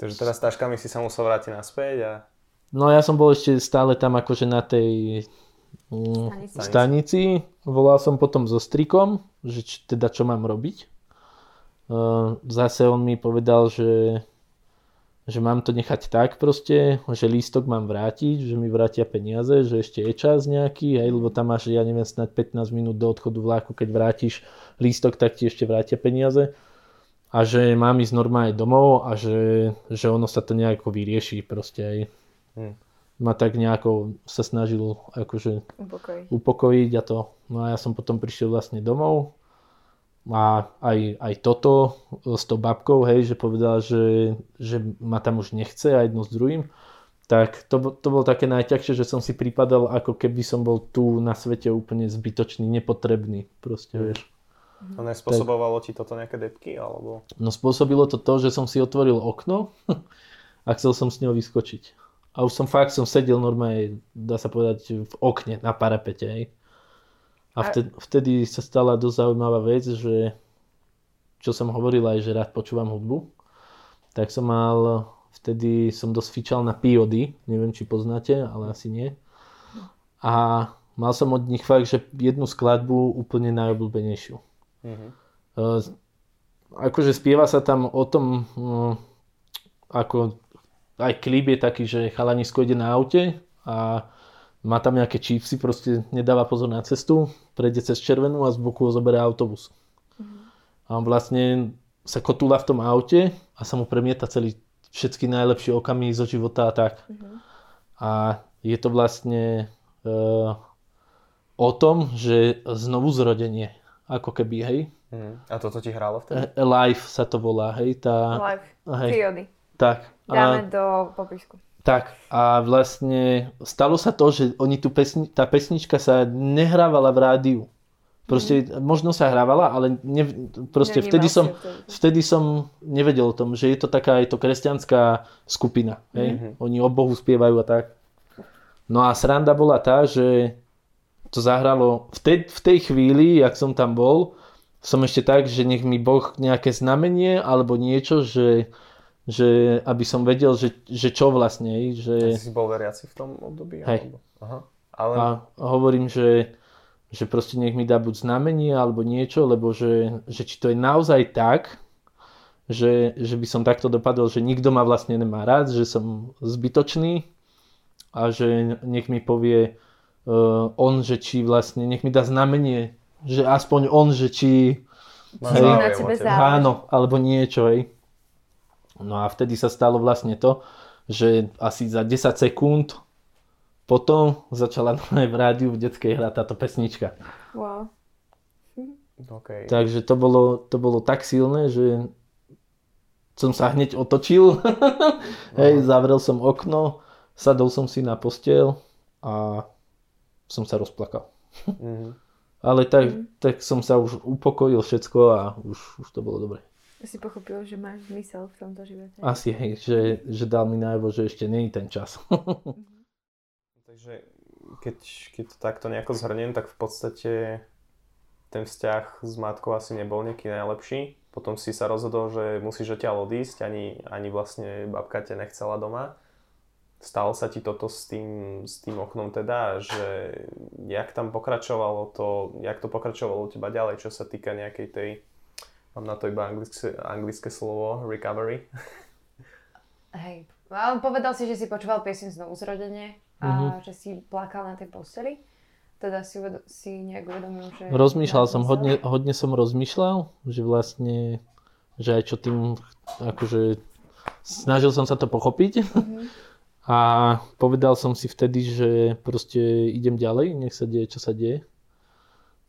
Takže teraz s taškami si sa musel vrátiť naspäť a... no ja som bol ešte stále tam akože na tej Stanici. stanici. Volal som potom so strikom, že č, teda čo mám robiť. Uh, zase on mi povedal, že, že mám to nechať tak proste, že lístok mám vrátiť, že mi vrátia peniaze, že ešte je čas nejaký, hej, lebo tam máš, ja neviem, snad 15 minút do odchodu vláku, keď vrátiš lístok, tak ti ešte vrátia peniaze. A že mám ísť normálne domov a že, že ono sa to nejako vyrieši proste, hej. Hm. Ma tak nejako sa snažil akože Upokoj. upokojiť a to. No a ja som potom prišiel vlastne domov a aj, aj toto s tou babkou, hej, že povedala, že, že ma tam už nechce a jedno s druhým. Tak to, to bolo také najťažšie, že som si pripadal ako keby som bol tu na svete úplne zbytočný, nepotrebný. Proste, vieš. To nespôsobovalo ti toto nejaké depky, alebo... No spôsobilo to to, že som si otvoril okno a chcel som s ňou vyskočiť. A už som fakt som sedel normálne, dá sa povedať, v okne na parapete. Hej. A A- vtedy, vtedy sa stala dosť zaujímavá vec, že čo som hovoril aj, že rád počúvam hudbu, tak som mal, vtedy som dosť fičal na POD, neviem či poznáte, ale asi nie. A mal som od nich fakt, že jednu skladbu úplne najobľúbenejšiu. Mhm. Uh, akože spieva sa tam o tom, uh, ako aj klip je taký, že chalanisko ide na aute a má tam nejaké čípsy, proste nedáva pozor na cestu, prejde cez červenú a z boku ho zoberie autobus. A on vlastne sa kotúla v tom aute a sa mu premieta celý všetky najlepšie okamihy zo života a tak. A je to vlastne uh, o tom, že znovu zrodenie, ako keby, hej, Mhm. A toto ti hrálo vtedy? Eh, Live sa to volá, hej, tá, Live. hej, Triody. tak. Dáme A, do popisku. tak a vlastne stalo sa to, že oni tu pesni, tá pesnička sa nehrávala v rádiu. Proste možno sa hrávala, ale ne, proste Nevnímal vtedy som, vtedy. som nevedel o tom, že je to taká, je to kresťanská skupina. Hej? Oni o Bohu spievajú a tak. No a sranda bola tá, že to zahralo v tej, v tej chvíli, jak som tam bol, som ešte tak, že nech mi Boh nejaké znamenie alebo niečo, že, že aby som vedel, že, že čo vlastne, že... Ty si bol veriaci v tom období? Hej. Alebo? Aha. Ale... A hovorím, že, že proste nech mi dá buď znamenie alebo niečo, lebo že, že či to je naozaj tak, že, že by som takto dopadol, že nikto ma vlastne nemá rád, že som zbytočný a že nech mi povie uh, on, že či vlastne, nech mi dá znamenie, že aspoň on, že či Mám hej. Na tebe záleží. áno, alebo niečo, hej. No a vtedy sa stalo vlastne to, že asi za 10 sekúnd potom začala normálne v rádiu v detskej hrať táto pesnička. Wow. Okay. Takže to bolo, to bolo tak silné, že som sa hneď otočil, hej, zavrel som okno, sadol som si na postel a som sa rozplakal. Mhm. Ale tak, mm. tak som sa už upokojil všetko a už, už to bolo dobre. Si pochopil, že máš zmysel v tomto živote. Asi, hej, že, že dal mi najavo, že ešte nie je ten čas. Takže keď, keď to takto nejako zhrniem, tak v podstate ten vzťah s matkou asi nebol nejaký najlepší. Potom si sa rozhodol, že musíš odtiaľ odísť, ani, ani vlastne babka ťa nechcela doma. Stalo sa ti toto s tým, s tým oknom teda, že jak tam pokračovalo to, jak to pokračovalo u teba ďalej, čo sa týka nejakej tej, mám na to iba anglické, anglické slovo, recovery. Hej, povedal si, že si počúval piesň znovu zrodenie a mm-hmm. že si plakal na tej posteli. Teda si, uvedo- si nejak uvedomil, že... Rozmýšľal som, hodne, hodne som rozmýšľal, že vlastne, že aj čo tým, akože snažil som sa to pochopiť. Mm-hmm a povedal som si vtedy, že proste idem ďalej, nech sa deje, čo sa deje.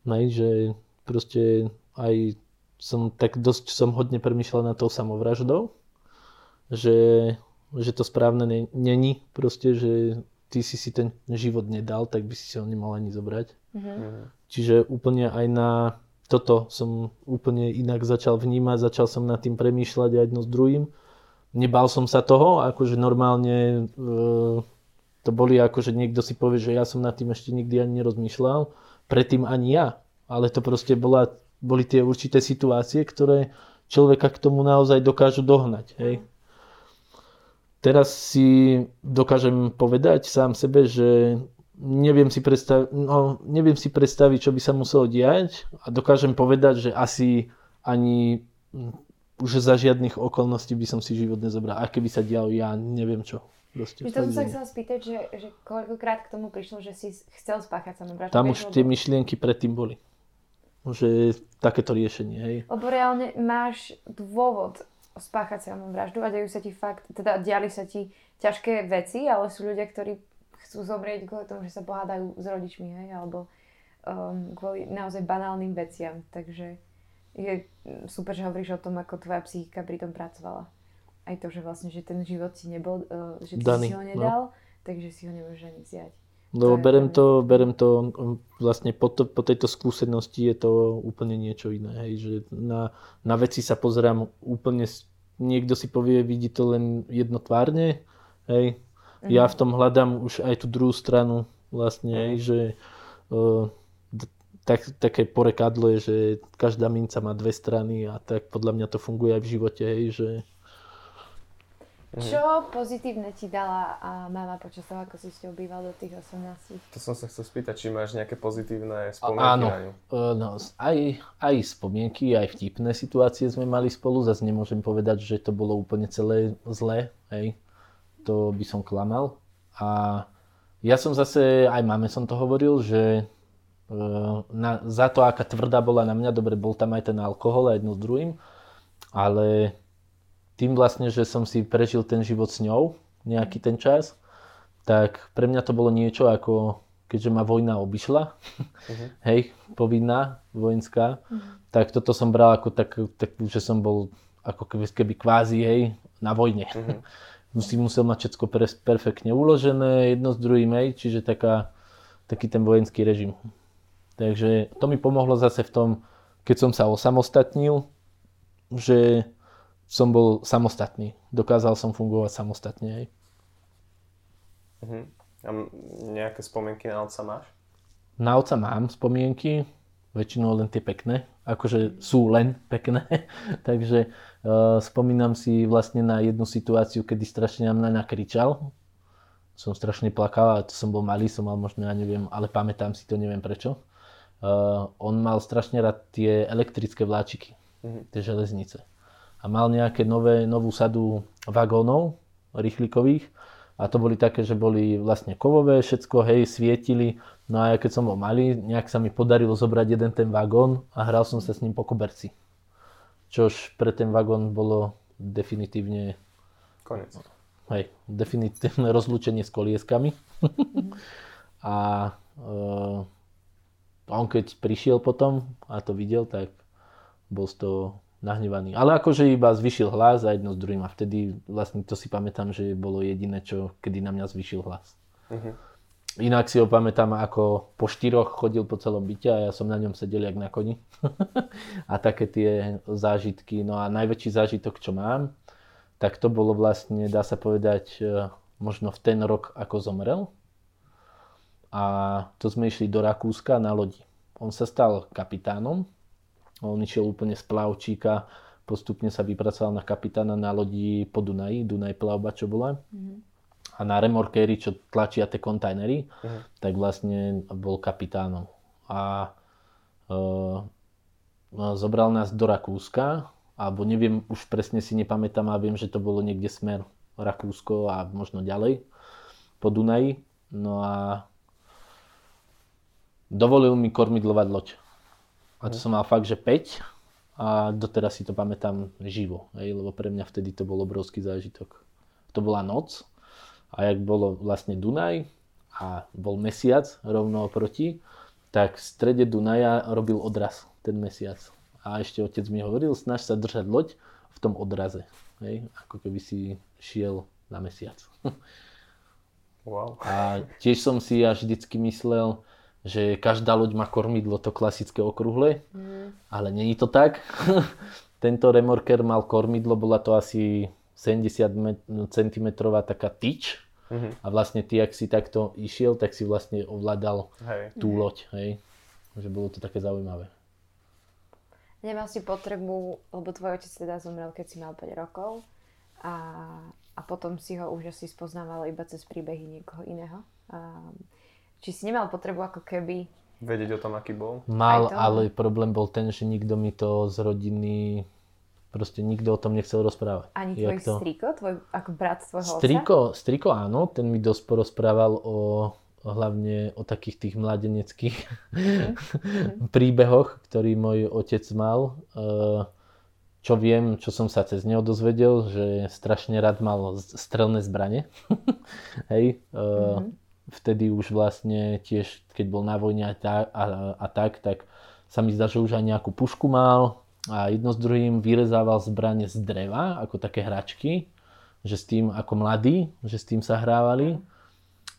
Nej, že proste aj som tak dosť som hodne premyšľal na tou samovraždou, že, že to správne není proste, že ty si si ten život nedal, tak by si si ho nemal ani zobrať. Mm-hmm. Čiže úplne aj na toto som úplne inak začal vnímať, začal som nad tým premýšľať aj jedno s druhým nebal som sa toho, akože normálne e, to boli akože niekto si povie, že ja som nad tým ešte nikdy ani nerozmýšľal, predtým ani ja, ale to proste bola, boli tie určité situácie, ktoré človeka k tomu naozaj dokážu dohnať. Hej. Teraz si dokážem povedať sám sebe, že neviem si, predstaviť, no, neviem si predstaviť, čo by sa muselo diať a dokážem povedať, že asi ani už za žiadnych okolností by som si život nezobral. A keby sa dialo, ja neviem čo. Proste, to som sa chcela spýtať, že, že koľkokrát k tomu prišlo, že si chcel spáchať samovraždu. Tam už tie myšlienky predtým boli. Že takéto riešenie, hej. Lebo reálne máš dôvod spáchať samovraždu a dejú sa ti fakt, teda diali sa ti ťažké veci, ale sú ľudia, ktorí chcú zomrieť kvôli tomu, že sa pohádajú s rodičmi, hej, alebo um, kvôli naozaj banálnym veciam. Takže je super, že hovoríš o tom, ako tvoja psychika pri tom pracovala. Aj to, že vlastne, že ten život si nebol, uh, že ty Daný, si ho no. nedal, no. takže si ho nemôžeš ani vziať. Lebo berem to, berem to vlastne po, to, po tejto skúsenosti je to úplne niečo iné. Hej, že na, na veci sa pozerám úplne, niekto si povie, vidí to len jednotvárne, hej. Mhm. Ja v tom hľadám už aj tú druhú stranu vlastne, hej, že uh, tak, také porekadlo je, že každá minca má dve strany a tak podľa mňa to funguje aj v živote, hej, že... Mhm. Čo pozitívne ti dala a mama počas toho, ako si s ňou býval do tých 18? To som sa chcel spýtať, či máš nejaké pozitívne spomienky Áno, e, no, aj, aj spomienky, aj vtipné situácie sme mali spolu, zase nemôžem povedať, že to bolo úplne celé zlé, hej, to by som klamal. A ja som zase, aj mame som to hovoril, že Eh, na, za to, aká tvrdá bola na mňa, dobre, bol tam aj ten alkohol a jedno s druhým, ale tým vlastne, že som si prežil ten život s ňou nejaký ten čas, tak pre mňa to bolo niečo ako, keďže ma vojna obišla, uh-huh. hej, povinná, vojenská, uh-huh. tak toto som bral ako tak, tak, že som bol ako keby, keby kvázi, hej, na vojne. Uh-huh. si musel mať všetko perfektne uložené, jedno s druhým, hej, čiže taká, taký ten vojenský režim. Takže to mi pomohlo zase v tom, keď som sa osamostatnil, že som bol samostatný. Dokázal som fungovať samostatne. Aj. Uh-huh. A nejaké spomienky na otca máš? Na otca mám spomienky, väčšinou len tie pekné, akože sú len pekné. Takže uh, spomínam si vlastne na jednu situáciu, kedy strašne na mňa nakričal. Som strašne plakal, a to som bol malý, som mal možno, ja neviem, ale pamätám si to, neviem prečo uh, on mal strašne rád tie elektrické vláčiky, mm-hmm. tie železnice. A mal nejaké nové, novú sadu vagónov rýchlikových a to boli také, že boli vlastne kovové, všetko, hej, svietili. No a ja keď som bol malý, nejak sa mi podarilo zobrať jeden ten vagón a hral som sa s ním po koberci. Čož pre ten vagón bolo definitívne... Konec. Hej, definitívne rozlúčenie s kolieskami. a a on keď prišiel potom a to videl, tak bol z toho nahnevaný. Ale akože iba zvyšil hlas a jedno s druhým a vtedy vlastne to si pamätám, že bolo jediné, čo kedy na mňa zvyšil hlas. Uh-huh. Inak si ho pamätám, ako po štyroch chodil po celom byte a ja som na ňom sedel jak na koni. a také tie zážitky. No a najväčší zážitok, čo mám, tak to bolo vlastne, dá sa povedať, e, možno v ten rok, ako zomrel. A to sme išli do Rakúska na lodi. On sa stal kapitánom. On išiel úplne z plavčíka, postupne sa vypracoval na kapitána na lodi po Dunaji, Dunaj plavba, čo bola. Mm-hmm a na remorkéri, čo tlačia tie kontajnery, uh-huh. tak vlastne bol kapitánom. A e, zobral nás do Rakúska, alebo neviem, už presne si nepamätám, a viem, že to bolo niekde smer Rakúsko a možno ďalej po Dunaji. No a dovolil mi kormidlovať loď. A to uh-huh. som mal fakt, že 5 a doteraz si to pamätám živo, hej, lebo pre mňa vtedy to bol obrovský zážitok. To bola noc, a jak bolo vlastne Dunaj a bol mesiac rovno oproti, tak v strede Dunaja robil odraz ten mesiac. A ešte otec mi hovoril, snaž sa držať loď v tom odraze. Hej? Ako keby si šiel na mesiac. Wow. A tiež som si až vždycky myslel, že každá loď má kormidlo, to klasické okruhle, mm. ale není to tak. Tento remorker mal kormidlo, bola to asi 70 cm taká tyč, Uh-huh. A vlastne ty, ak si takto išiel, tak si vlastne ovládal hej. tú loď, hej. Že bolo to také zaujímavé. Nemal si potrebu, lebo tvoj otec teda zomrel, keď si mal 5 rokov a, a potom si ho už asi spoznával iba cez príbehy niekoho iného. A, či si nemal potrebu ako keby... Vedieť o tom, aký bol? Mal, ale problém bol ten, že nikto mi to z rodiny Proste nikto o tom nechcel rozprávať. Ani tvoj to... striko, tvoj ako brat tvojho striko, otca? Striko áno, ten mi dosť porozprával o hlavne o takých tých mladeneckých mm. príbehoch, ktorý môj otec mal. Eh, čo viem, čo som sa cez neho dozvedel, že strašne rád mal strelné zbranie. Hej. Mm-hmm. Vtedy už vlastne tiež, keď bol na vojne a, tak, a, a tak, tak sa mi zdá, že už aj nejakú pušku mal, a jedno s druhým vyrezával zbranie z dreva, ako také hračky, že s tým ako mladí, že s tým sa hrávali.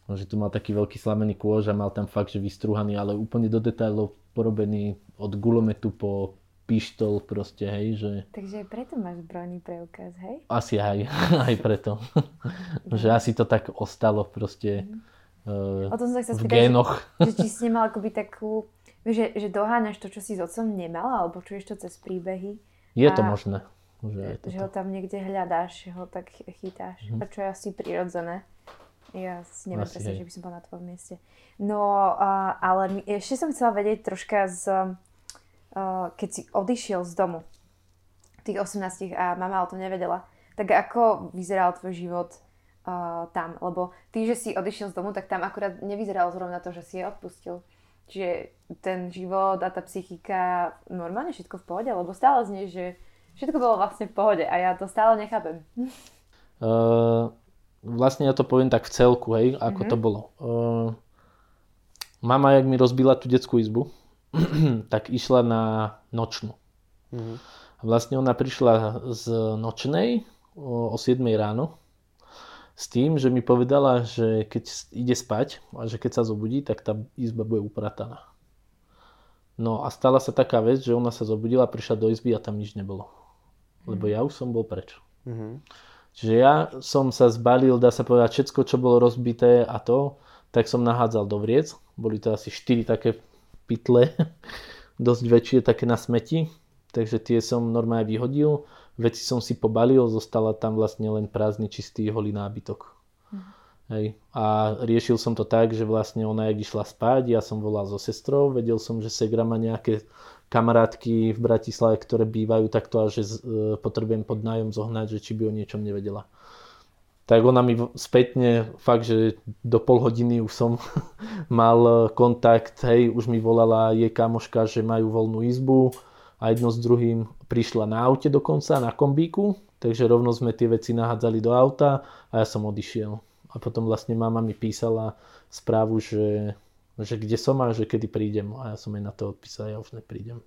Že tu mal taký veľký slamený kôž a mal tam fakt, že vystrúhaný, ale úplne do detailov porobený od gulometu po pištol proste, hej, že... Takže aj preto máš zbrojný preukaz, hej? Asi aj, aj preto. že asi to tak ostalo proste mm. Uh, o tom sa v génoch. Že, že či si nemal akoby takú že, že doháňaš to, čo si s otcom nemal, alebo čuješ to cez príbehy. Je to možné. Že, že ho tam niekde hľadáš, ho tak chytáš. Mm-hmm. A čo je asi prirodzené. Ja si neviem presne, že by som bola na tvojom mieste. No, uh, ale ešte som chcela vedieť troška z... Uh, keď si odišiel z domu, tých 18 a mama o tom nevedela, tak ako vyzeral tvoj život uh, tam? Lebo ty, že si odišiel z domu, tak tam akurát nevyzeralo zrovna to, že si je odpustil. Čiže ten život a tá psychika normálne všetko v pohode, lebo stále znie, že všetko bolo vlastne v pohode a ja to stále nechápem. Uh, vlastne ja to poviem tak v celku, hej, ako mm-hmm. to bolo. Uh, mama, jak mi rozbila tú detskú izbu, tak išla na nočnú. Mm-hmm. Vlastne ona prišla z nočnej o, o 7 ráno s tým, že mi povedala, že keď ide spať a že keď sa zobudí, tak tá izba bude uprataná. No a stala sa taká vec, že ona sa zobudila, prišla do izby a tam nič nebolo. Lebo ja už som bol preč. Mm-hmm. Čiže ja som sa zbalil, dá sa povedať, všetko, čo bolo rozbité a to, tak som nahádzal do vriec. Boli to asi 4 také pytle, dosť väčšie také na smeti. Takže tie som normálne vyhodil veci som si pobalil, zostala tam vlastne len prázdny, čistý, holý nábytok. Mm. Hej. A riešil som to tak, že vlastne ona, jak išla spať, ja som volal so sestrou, vedel som, že Segra má nejaké kamarátky v Bratislave, ktoré bývajú takto a že e, potrebujem pod nájom zohnať, že či by o niečom nevedela. Tak ona mi spätne, fakt, že do pol hodiny už som mal kontakt, hej, už mi volala jej kamoška, že majú voľnú izbu, a jedno s druhým prišla na aute dokonca, na kombíku, takže rovno sme tie veci nahádzali do auta a ja som odišiel. A potom vlastne mama mi písala správu, že, že kde som a že kedy prídem. A ja som jej na to odpísal, ja už neprídem.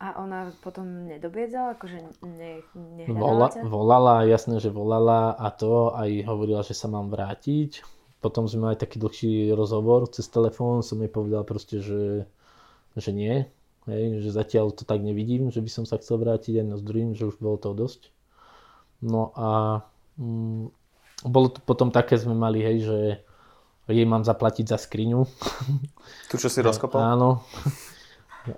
A ona potom nedobiedzala, akože ne, Vola, Volala, jasné, že volala a to aj hovorila, že sa mám vrátiť. potom sme mali taký dlhší rozhovor cez telefón, som jej povedal proste, že, že nie, hej, že zatiaľ to tak nevidím, že by som sa chcel vrátiť aj na s druhým, že už bolo toho dosť. No a mm, bolo to potom také, sme mali, hej, že jej mám zaplatiť za skriňu. Tu, čo si rozkopal? Áno.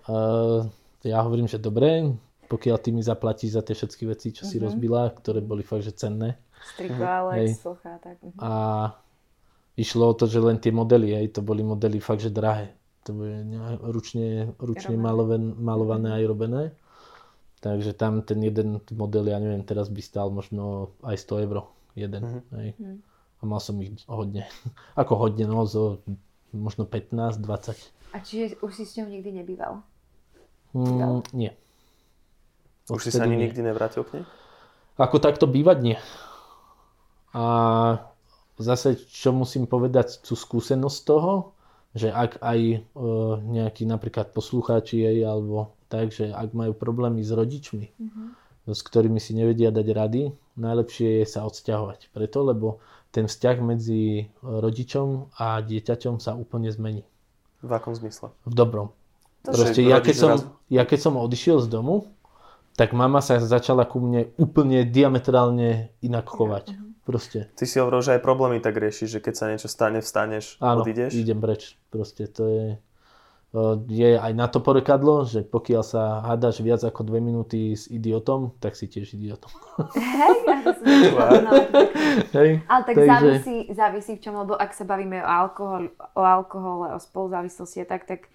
Uh, ja hovorím, že dobre, pokiaľ ty mi zaplatíš za tie všetky veci, čo si mm-hmm. rozbila, ktoré boli fakt, že cenné. Striko, Alex, socha, tak. Mhm. A išlo o to, že len tie modely, hej, to boli modely fakt, že drahé. To boli ručne, ručne maloven, malované aj robené. Takže tam ten jeden model, ja neviem, teraz by stál možno aj 100 eur jeden. Mm-hmm. Hej. Mm. A mal som ich hodne. Ako hodne, no, zo možno 15, 20. A čiže už si s ňou nikdy nebýval? Mm, nie. Už si sa ani nie. nikdy nevrátil k nej? Ako takto bývať nie. A zase, čo musím povedať, tú skúsenosť toho, že ak aj e, nejakí napríklad poslucháči jej alebo tak, že ak majú problémy s rodičmi, mm-hmm. s ktorými si nevedia dať rady, najlepšie je sa odsťahovať. Preto, lebo ten vzťah medzi rodičom a dieťaťom sa úplne zmení. V akom zmysle? V dobrom. To Proste ja keď, som, ja keď som odišiel z domu, tak mama sa začala ku mne úplne diametrálne inak chovať. Proste. Ty si hovoril, že aj problémy tak riešiš, že keď sa niečo stane, vstaneš, Áno, odídeš? idem preč. Proste to je je aj na to porekadlo, že pokiaľ sa hádaš viac ako dve minúty s idiotom, tak si tiež idiotom. Hej, Hej, Ale tak takže... závisí, závisí v čom, lebo ak sa bavíme o, alkohol, o alkohole, o spoluzávislosti a tak, tak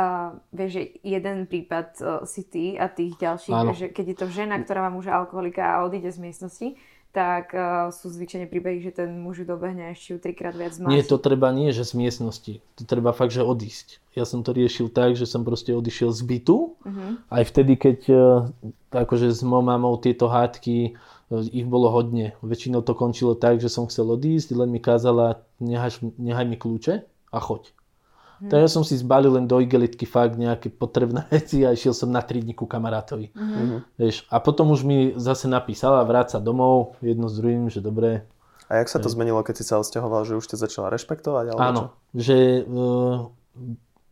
uh, vieš, že jeden prípad uh, si ty a tých ďalších, že keď je to žena, ktorá má muža alkoholika a odíde z miestnosti, tak uh, sú zvyčajne príbehy, že ten muž dobehne ešte trikrát viac zmáť. Nie, to treba nie, že z miestnosti. To treba fakt, že odísť. Ja som to riešil tak, že som proste odišiel z bytu. Uh-huh. Aj vtedy, keď uh, akože s mojou mamou tieto hádky, uh, ich bolo hodne. Väčšinou to končilo tak, že som chcel odísť, len mi kázala, nehaj, nehaj mi kľúče a choď. Hmm. Tak ja som si zbalil len do igelitky fakt nejaké potrebné veci a išiel som na 3 dní ku kamarátovi. Hmm. Vieš, a potom už mi zase napísala vráca domov jedno s druhým, že dobre. A jak sa to zmenilo, keď si sa odsťahoval, že už ste začala rešpektovať? Alebo Áno, čo? že uh,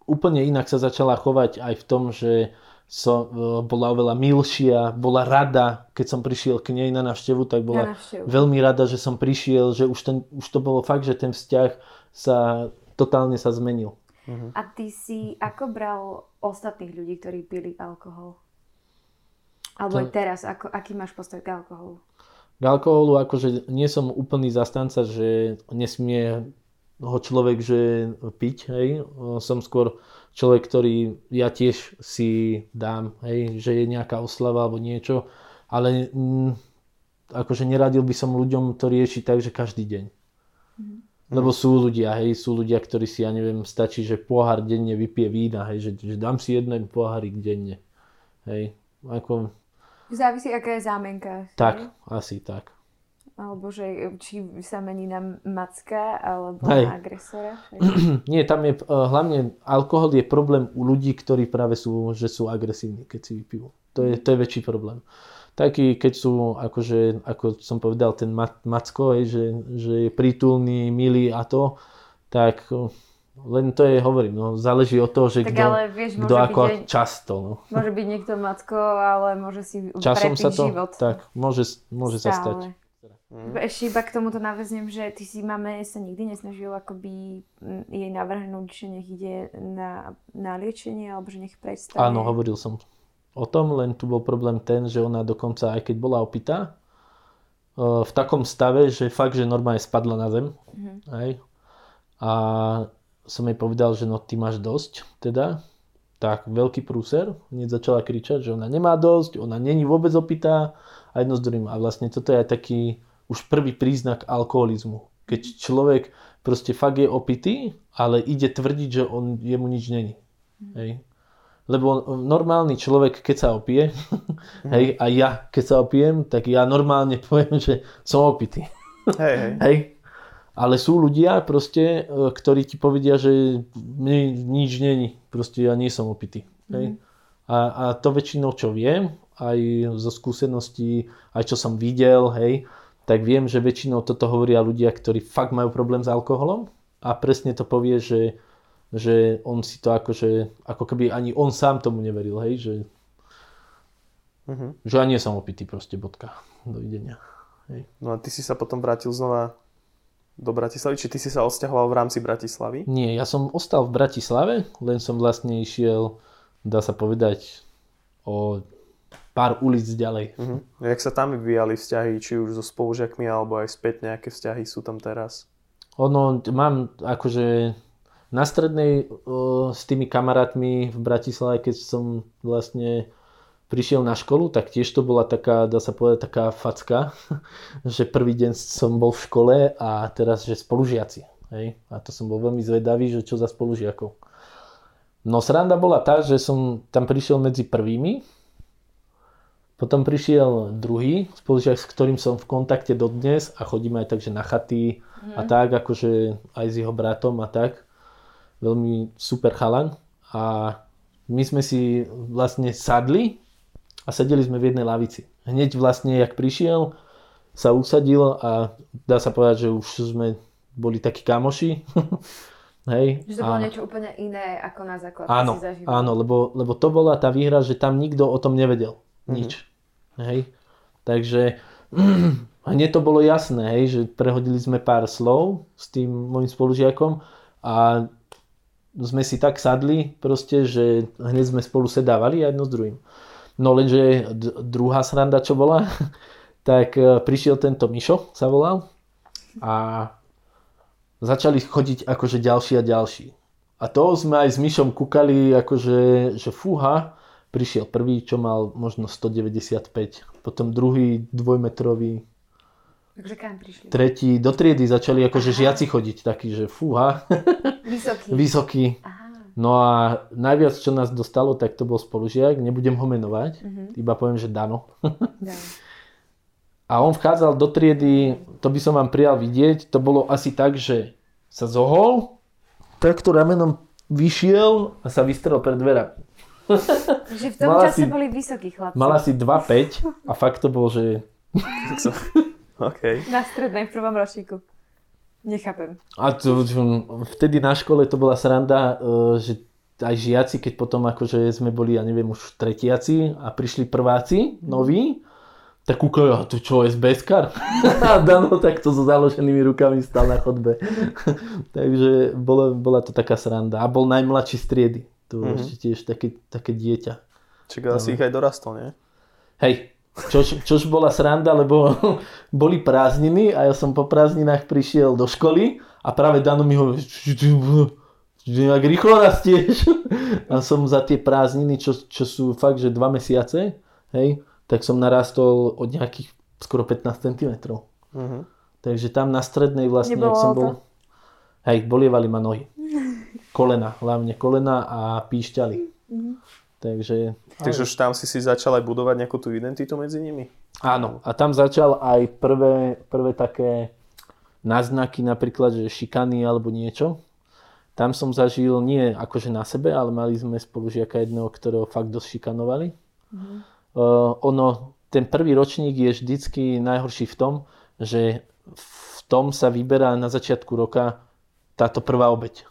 úplne inak sa začala chovať aj v tom, že so, uh, bola oveľa milšia, bola rada, keď som prišiel k nej na návštevu, tak bola veľmi rada, že som prišiel, že už, ten, už to bolo fakt, že ten vzťah sa totálne sa zmenil. Uh-huh. A ty si ako bral ostatných ľudí, ktorí pili alkohol? Alebo to... aj teraz, ako, aký máš postoj k alkoholu? K alkoholu akože nie som úplný zastanca, že nesmie ho človek že piť, hej. Som skôr človek, ktorý ja tiež si dám, hej, že je nejaká oslava alebo niečo, ale mm, akože neradil by som ľuďom to riešiť tak, že každý deň. Lebo sú ľudia, hej, sú ľudia, ktorí si, ja neviem, stačí, že pohár denne vypije vína, hej, že, že dám si jeden pohárik denne. Hej, ako... Závisí, aká je zámenka. Tak, hej? asi tak. Alebo že či sa mení na macka, alebo hej. na agresora. Hej. Nie, tam je, uh, hlavne alkohol je problém u ľudí, ktorí práve sú, že sú agresívni, keď si vypijú. To je, to je väčší problém taký, keď sú, akože, ako som povedal, ten Macko, že, že je prítulný, milý a to, tak len to je, hovorím, no, záleží od toho, že tak kto, ale, vieš, kto ako aj, často. No. Môže byť niekto Macko, ale môže si Časom sa to, život. Tak, môže, môže sa stať. Mm. Ešte iba k tomuto naveznem, že ty si máme sa nikdy nesnažil akoby jej navrhnúť, že nech ide na, na liečenie, alebo že nech prestane. Áno, hovoril som o tom, len tu bol problém ten, že ona dokonca, aj keď bola opitá, v takom stave, že fakt, že normálne spadla na zem. Mm-hmm. Hej. A som jej povedal, že no ty máš dosť, teda. Tak veľký prúser, hneď začala kričať, že ona nemá dosť, ona není vôbec opitá a jedno z druhým. A vlastne toto je aj taký už prvý príznak alkoholizmu. Keď človek proste fakt je opitý, ale ide tvrdiť, že on, jemu nič není. Mm-hmm. Hej. Lebo normálny človek, keď sa opije, mm. hej, a ja, keď sa opijem, tak ja normálne poviem, že som opitý. Hej, hej. hej. Ale sú ľudia proste, e, ktorí ti povedia, že mne nič není. Proste ja nie som opitý. Hej. Mm. A, a to väčšinou, čo viem, aj zo skúseností, aj čo som videl, hej, tak viem, že väčšinou toto hovoria ľudia, ktorí fakt majú problém s alkoholom a presne to povie, že, že on si to akože, ako keby ani on sám tomu neveril, hej, že, Uh-huh. že ja nie som opitý proste, bodka, dovidenia. Hej. No a ty si sa potom vrátil znova do Bratislavy? Či ty si sa odsťahoval v rámci Bratislavy? Nie, ja som ostal v Bratislave, len som vlastne išiel, dá sa povedať, o pár ulic ďalej. Uh-huh. Jak sa tam vyvíjali vzťahy, či už so spolužiakmi, alebo aj späť nejaké vzťahy sú tam teraz? Ono, mám akože na strednej o, s tými kamarátmi v Bratislave, keď som vlastne prišiel na školu, tak tiež to bola taká, dá sa povedať, taká facka, že prvý deň som bol v škole a teraz, že spolužiaci. Hej? A to som bol veľmi zvedavý, že čo za spolužiakov. No sranda bola tá, že som tam prišiel medzi prvými, potom prišiel druhý spolužiak, s ktorým som v kontakte dodnes a chodíme aj tak, že na chaty mm. a tak, akože aj s jeho bratom a tak. Veľmi super chalan. A my sme si vlastne sadli a sedeli sme v jednej lavici. Hneď vlastne, jak prišiel, sa usadil a dá sa povedať, že už sme boli takí kamoši. Hej. Že to bolo a... niečo úplne iné ako na základ. Áno, áno lebo, lebo to bola tá výhra, že tam nikto o tom nevedel. Mm-hmm. Nič. Hej. Takže hneď to bolo jasné, hej, že prehodili sme pár slov s tým môjim spolužiakom a sme si tak sadli proste, že hneď sme spolu sedávali jedno s druhým. No lenže druhá sranda, čo bola, tak e, prišiel tento Mišo, sa volal, a začali chodiť akože ďalší a ďalší. A to sme aj s Mišom kúkali, akože, že fúha, prišiel prvý, čo mal možno 195, potom druhý dvojmetrový, Takže kam prišli? Tretí, do triedy začali akože žiaci chodiť, taký, že fúha. Vysoký. Vysoký. Aha. No a najviac, čo nás dostalo, tak to bol spolužiak, nebudem ho menovať, uh-huh. iba poviem, že Dano. a on vchádzal do triedy, to by som vám prijal vidieť, to bolo asi tak, že sa zohol, takto ramenom vyšiel a sa vystrel pred dverami. Že v tom mala čase si, boli vysokí chlapci. Mala si 2,5 a fakt to bol, že... okay. Na strednej v prvom ročníku. Nechápem. A to, vtedy na škole to bola sranda, e, že aj žiaci, keď potom akože sme boli, ja neviem, už tretiaci a prišli prváci, noví, tak kúkajú, a to čo, SBS-kar? a Dano takto so založenými rukami stal na chodbe. Takže bola, bola to taká sranda. A bol najmladší z triedy. To mm-hmm. ešte tiež také, také dieťa. Čiže asi ich aj dorastol, nie? Hej, Čož, čož bola sranda, lebo boli prázdniny a ja som po prázdninách prišiel do školy a práve Dano mi hovorí, nejak rýchlo rastieš. A som za tie prázdniny, čo, čo sú fakt, že dva mesiace, hej, tak som narastol od nejakých skoro 15 cm. Uh-huh. Takže tam na strednej vlastne, ak som bol, to? hej, bolievali ma nohy. Kolena, hlavne kolena a píšťali. Uh-huh. Takže, Takže už tam si si začal aj budovať nejakú tú identitu medzi nimi? Áno, a tam začal aj prvé, prvé také náznaky, napríklad, že šikany alebo niečo. Tam som zažil nie akože na sebe, ale mali sme spolužiaka jedného, ktorého fakt dosť šikanovali. Mm-hmm. Uh, ono, ten prvý ročník je vždycky najhorší v tom, že v tom sa vyberá na začiatku roka táto prvá obeď.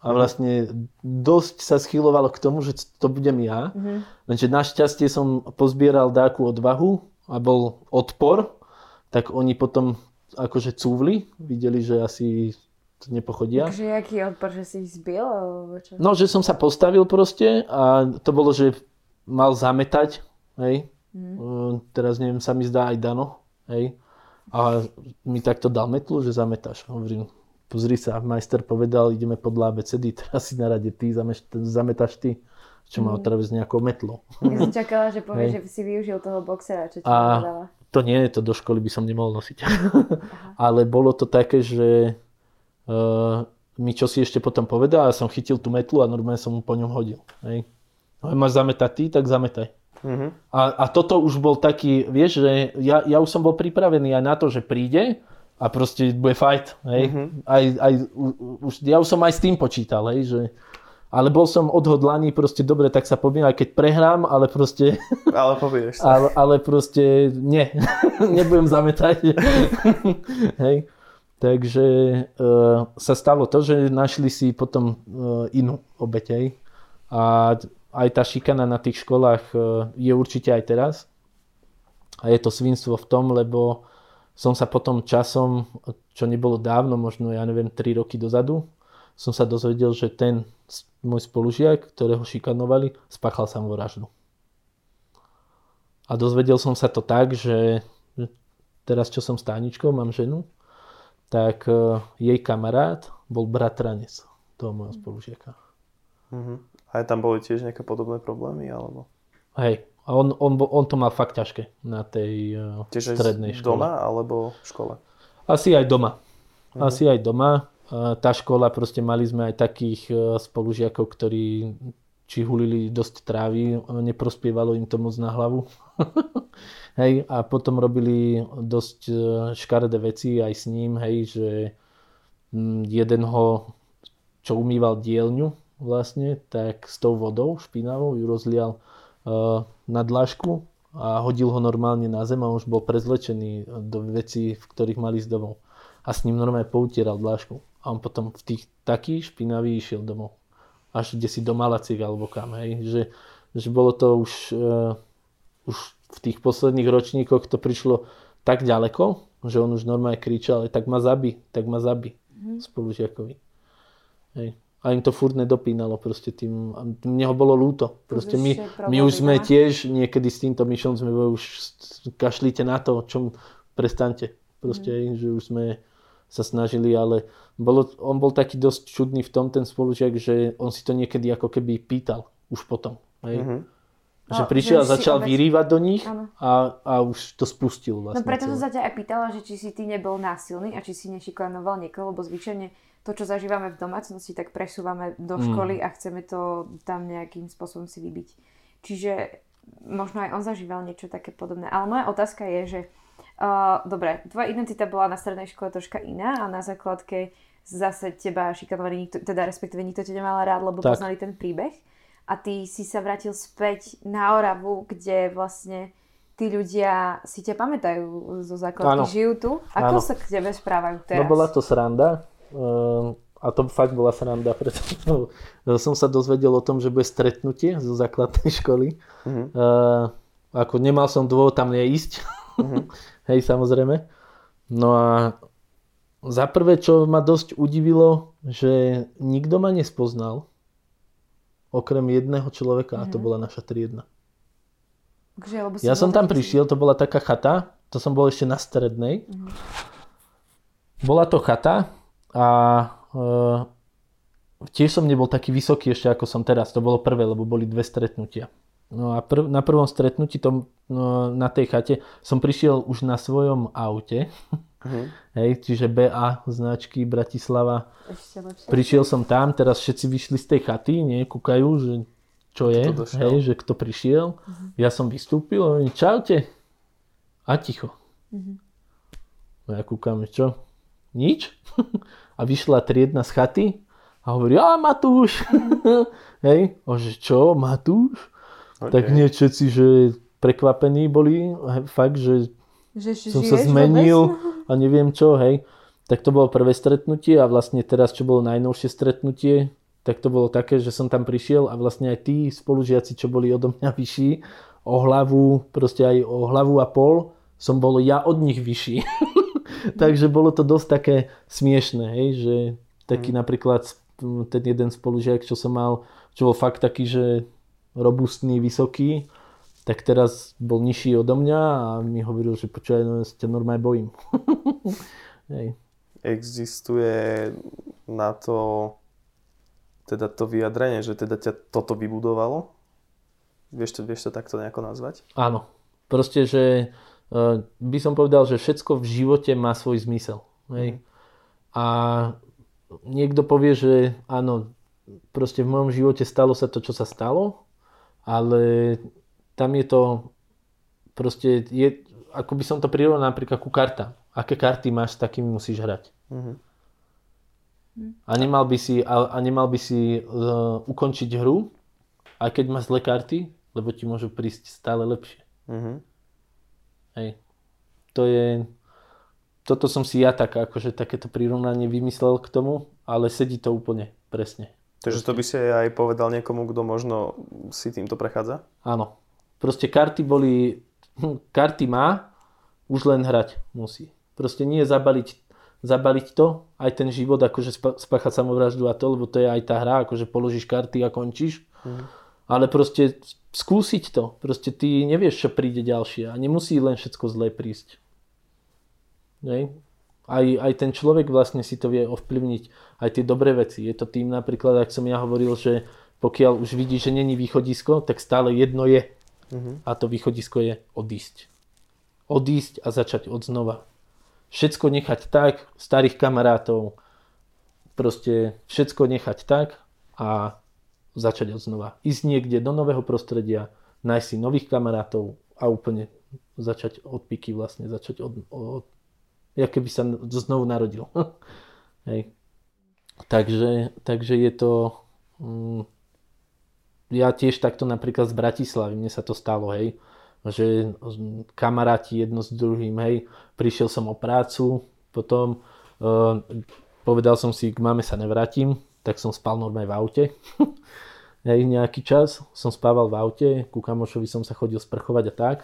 A vlastne dosť sa schylovalo k tomu, že to budem ja. Mm-hmm. Lenže našťastie som pozbieral dáku odvahu a bol odpor, tak oni potom akože cúvli, videli, že asi to nepochodia. Takže aký odpor, že si ich zbil? No, že som sa postavil proste a to bolo, že mal zametať, hej. Mm. Teraz neviem, sa mi zdá aj Dano, hej. A mi takto dal metlu, že zametáš. Hovorím, pozri sa, majster povedal, ideme podľa ABCD, teraz si na rade ty, zametáš ty, čo má mm. otraviť s nejakou metlou. Ja som čakala, že povie, že si využil toho boxera, čo ti a povedala. To nie, to do školy by som nemohol nosiť. Ale bolo to také, že uh, mi čo si ešte potom povedal, ja som chytil tú metlu a normálne som mu po ňom hodil. Hej. No, máš zametať ty, tak zametaj. Uh-huh. A, a toto už bol taký, vieš, že ja, ja už som bol pripravený aj na to, že príde a proste bude fight, hej. Mm-hmm. Aj, aj, už, ja už som aj s tým počítal, hej, že ale bol som odhodlaný, proste dobre, tak sa poviem, aj keď prehrám, ale proste... Ale povieš. Ale, ale proste nie, nebudem zametať. Hej. Takže uh, sa stalo to, že našli si potom uh, inú obeť. A aj tá šikana na tých školách uh, je určite aj teraz. A je to svinstvo v tom, lebo som sa potom časom, čo nebolo dávno, možno ja neviem, 3 roky dozadu, som sa dozvedel, že ten môj spolužiak, ktorého šikanovali, spáchal samovraždu. A dozvedel som sa to tak, že teraz čo som s Táničkou, mám ženu, tak uh, jej kamarát bol bratranec toho môjho spolužiaka. Uh-huh. A tam boli tiež nejaké podobné problémy? alebo? Hej, a on, on, on to mal fakt ťažké na tej uh, tiež strednej škole. doma alebo v škole? Asi aj doma. Uh-huh. Asi aj doma tá škola, proste mali sme aj takých e, spolužiakov, ktorí či hulili dosť trávy, neprospievalo im to moc na hlavu. hej, a potom robili dosť e, škaredé veci aj s ním, hej, že mm, jeden ho, čo umýval dielňu vlastne, tak s tou vodou špinavou ju rozlial uh, na dlažku a hodil ho normálne na zem a už bol prezlečený do vecí, v ktorých mali z domov. A s ním normálne poutieral dlažku a on potom v tých taký špinavý išiel domov. Až kde si do Malacik alebo kam, hej. Že, že bolo to už, uh, už v tých posledných ročníkoch to prišlo tak ďaleko, že on už normálne kričal, tak ma zabi, tak ma zabi mm. spolužiakovi. Hej. A im to furt nedopínalo proste tým, mne ho bolo lúto. Proste my, my už sme tiež niekedy s týmto myšom sme už kašlite na to, čom prestante. Proste, mm. že už sme sa snažili, ale bolo, on bol taký dosť čudný v tom ten spolužiak, že on si to niekedy ako keby pýtal už potom. Hej? Mm-hmm. Že no, prišiel a začal obec... vyrývať do nich a, a už to spustil vlastne. No preto som sa ťa aj pýtala, že či si ty nebol násilný a či si nešikanoval niekoho, lebo zvyčajne to, čo zažívame v domácnosti, tak presúvame do mm. školy mm. a chceme to tam nejakým spôsobom si vybiť. Čiže možno aj on zažíval niečo také podobné. Ale moja otázka je, že Uh, dobre, tvoja identita bola na strednej škole troška iná a na základke zase teba šikanovali, nikto, teda respektíve nikto ťa nemal rád, lebo tak. poznali ten príbeh. A ty si sa vrátil späť na Oravu, kde vlastne tí ľudia si ťa pamätajú zo základky, žijú tu. Ako ano. sa k tebe správajú teraz? No bola to sranda. Uh, a to fakt bola sranda, pretože som sa dozvedel o tom, že bude stretnutie zo základnej školy. Uh, ako nemal som dôvod tam neísť. Uh-huh. Hej, samozrejme. No a za prvé, čo ma dosť udivilo, že nikto ma nespoznal, okrem jedného človeka, mm. a to mhm. bola naša triedna. Takže, ja som tam prišiel, to bola taká chata, to som bol ešte na strednej. Mm. Bola to chata a e, tiež som nebol taký vysoký ešte ako som teraz, to bolo prvé, lebo boli dve stretnutia. No a prv, na prvom stretnutí tom, no, na tej chate som prišiel už na svojom aute. Uh-huh. Hej, čiže BA značky Bratislava. Prišiel som tam, teraz všetci vyšli z tej chaty, nie, kúkajú, že čo je, hej, že kto prišiel. Uh-huh. Ja som vystúpil a oni, čaute. A ticho. Uh-huh. No ja kúkam, čo? Nič? a vyšla triedna z chaty a hovorí, a Matúš. Hej, a že čo, Matúš? Okay. Tak nie všetci, že prekvapení boli, fakt, že, že som sa zmenil vôbec? a neviem čo, hej. Tak to bolo prvé stretnutie a vlastne teraz, čo bolo najnovšie stretnutie, tak to bolo také, že som tam prišiel a vlastne aj tí spolužiaci, čo boli odo mňa vyšší, o hlavu, proste aj o hlavu a pol, som bol ja od nich vyšší. Takže bolo to dosť také smiešné, hej, že taký mm. napríklad ten jeden spolužiak, čo som mal, čo bol fakt taký, že robustný, vysoký, tak teraz bol nižší odo mňa a mi hovoril, že počúvaj, no ja sa ťa normálne bojím. Hej. Existuje na to teda to vyjadrenie, že teda ťa toto vybudovalo? Vieš to, vieš to takto nejako nazvať? Áno. Proste, že by som povedal, že všetko v živote má svoj zmysel. Hej. Mm. A niekto povie, že áno, proste v mojom živote stalo sa to, čo sa stalo ale tam je to proste, je, ako by som to prirovnal napríklad ku kartám. Aké karty máš, s takými musíš hrať. Mm-hmm. A nemal by si, a, a nemal by si uh, ukončiť hru, aj keď máš zlé karty, lebo ti môžu prísť stále lepšie. Mhm. Hej. To je... Toto som si ja tak, akože takéto prirovnanie vymyslel k tomu, ale sedí to úplne presne. Takže to by si aj povedal niekomu, kto možno si týmto prechádza? Áno. Proste karty boli... Karty má, už len hrať musí. Proste nie zabaliť, zabaliť to, aj ten život, akože spáchať samovraždu a to, lebo to je aj tá hra, akože položíš karty a končíš. Ale proste skúsiť to. Proste ty nevieš, čo príde ďalšie a nemusí len všetko zlé prísť. Nej? Aj, aj ten človek vlastne si to vie ovplyvniť, aj tie dobré veci. Je to tým napríklad, ak som ja hovoril, že pokiaľ už vidí, že není východisko, tak stále jedno je. A to východisko je odísť. Odísť a začať od znova. Všetko nechať tak, starých kamarátov, proste všetko nechať tak a začať od znova. Ísť niekde do nového prostredia, nájsť si nových kamarátov a úplne začať od piky vlastne, začať od, od jak keby sa znovu narodil. Hej. Takže, takže je to... Mm, ja tiež takto napríklad z Bratislavy, mne sa to stalo, hej, že kamaráti jedno s druhým, hej, prišiel som o prácu, potom uh, povedal som si, k mame sa nevrátim, tak som spal normálne v aute. hej, nejaký čas som spával v aute, ku kamošovi som sa chodil sprchovať a tak.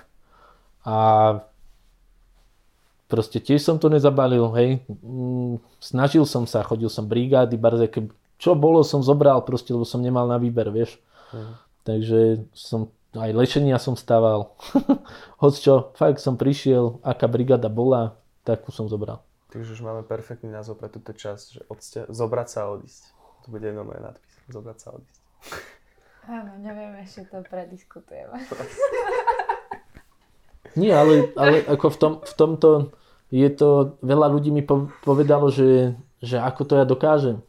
A proste tiež som to nezabalil, hej. Mm, Snažil som sa, chodil som brigády, barze, keby, čo bolo som zobral proste, lebo som nemal na výber, vieš. Takže som aj lečenia som stával. Hoď čo, fakt som prišiel, aká brigada bola, takú som zobral. Takže už máme perfektný názov pre túto časť, že odsťa- zobrať sa a odísť. To bude jedno moje nadpis. Zobrať sa a odísť. Áno, neviem, ešte to prediskutujeme. Nie, ale, ale ako v, tom, v tomto je to, veľa ľudí mi po- povedalo, že, že ako to ja dokážem.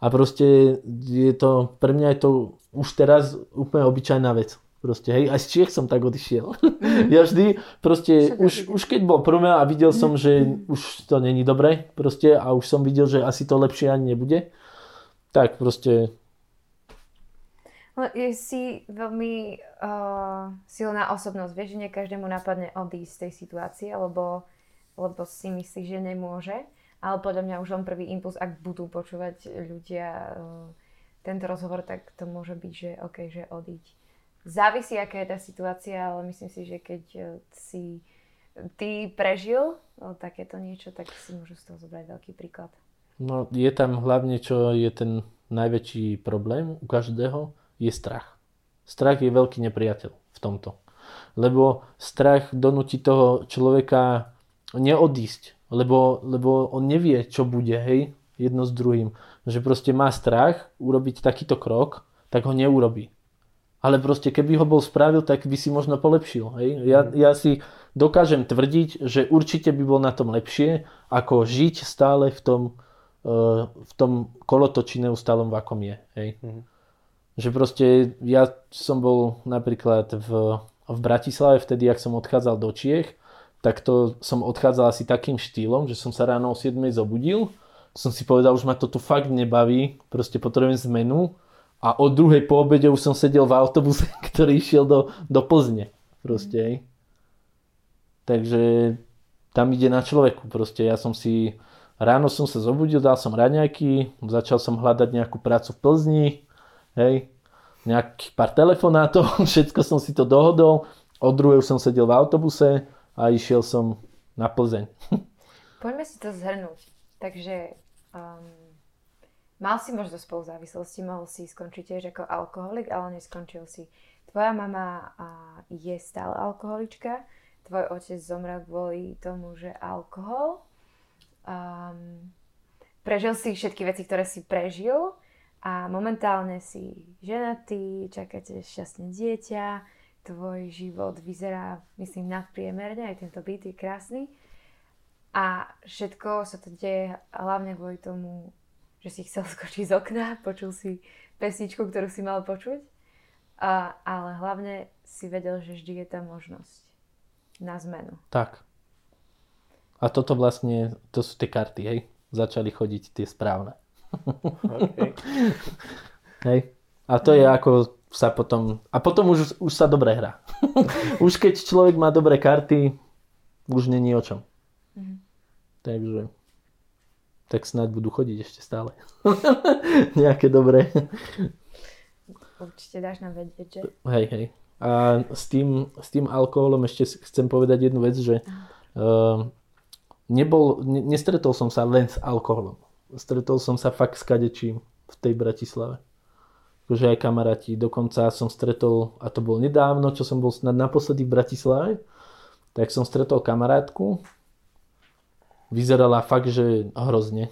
A proste je to, pre mňa je to už teraz úplne obyčajná vec. Proste, hej, aj z Čiech som tak odišiel. ja vždy, proste, už, už keď bol prvé a videl som, že už to není dobre, proste, a už som videl, že asi to lepšie ani nebude, tak proste, No, si veľmi uh, silná osobnosť, vieš, že nie každému napadne odísť z tej situácie, lebo, lebo si myslí, že nemôže. Ale podľa mňa už len prvý impuls, ak budú počúvať ľudia uh, tento rozhovor, tak to môže byť, že OK, že odíď. Závisí, aká je tá situácia, ale myslím si, že keď uh, si ty prežil uh, takéto niečo, tak si môžu z toho zobrať veľký príklad. no je tam hlavne, čo je ten najväčší problém u každého, je strach. Strach je veľký nepriateľ v tomto. Lebo strach donúti toho človeka neodísť, lebo, lebo on nevie, čo bude, hej, jedno s druhým. Že proste má strach urobiť takýto krok, tak ho neurobí. Ale proste keby ho bol spravil, tak by si možno polepšil. Hej? Ja, ja si dokážem tvrdiť, že určite by bol na tom lepšie, ako žiť stále v tom, uh, v tom kolotoči neustálom, v akom je. Hej? Že proste ja som bol napríklad v, v Bratislave vtedy, ak som odchádzal do Čiech, tak to som odchádzal asi takým štýlom, že som sa ráno o 7 zobudil, som si povedal, už ma to tu fakt nebaví, proste potrebujem zmenu a od druhej po obede už som sedel v autobuse, ktorý išiel do, do Plzne. Proste. Takže tam ide na človeku. Proste ja som si, ráno som sa zobudil, dal som raňajky, začal som hľadať nejakú prácu v Plzni, hej, nejakých pár telefonátov, všetko som si to dohodol, od druhej som sedel v autobuse a išiel som na Plzeň. Poďme si to zhrnúť. Takže um, mal si možno spolu závislosti, mohol si skončiť tiež ako alkoholik, ale neskončil si. Tvoja mama a, je stále alkoholička, tvoj otec zomrel kvôli tomu, že alkohol. Um, prežil si všetky veci, ktoré si prežil a momentálne si ženatý, čakáte šťastné dieťa, tvoj život vyzerá, myslím, nadpriemerne, aj tento byt je krásny. A všetko sa to deje hlavne kvôli tomu, že si chcel skočiť z okna, počul si pesničku, ktorú si mal počuť, a, ale hlavne si vedel, že vždy je tá možnosť na zmenu. Tak. A toto vlastne, to sú tie karty, hej? Začali chodiť tie správne. Okay. Hej. A to je ako sa potom... A potom už, už sa dobre hrá. už keď človek má dobré karty, už není o čom. Mhm. Takže... Tak snáď budú chodiť ešte stále. Nejaké dobré. Určite dáš nám vedieť, že? Hej, hej. A s tým, s tým alkoholom ešte chcem povedať jednu vec, že uh, nebol, ne, nestretol som sa len s alkoholom. Stretol som sa fakt s kadečím v tej Bratislave. Akože aj kamaráti. Dokonca som stretol, a to bolo nedávno, čo som bol snad naposledy v Bratislave, tak som stretol kamarátku. Vyzerala fakt, že hrozne.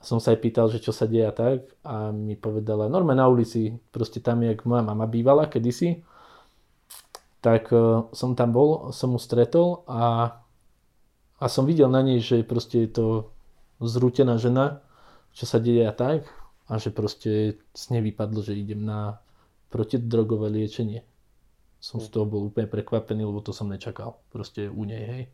A som sa aj pýtal, že čo sa deje tak. A mi povedala, normálne na ulici, proste tam, jak moja mama bývala kedysi, tak uh, som tam bol, som mu stretol a, a som videl na nej, že proste je to zrútená žena, čo sa deje a tak. A že proste z nej vypadlo, že idem na protidrogové liečenie. Som z toho bol úplne prekvapený, lebo to som nečakal. Proste u nej, hej.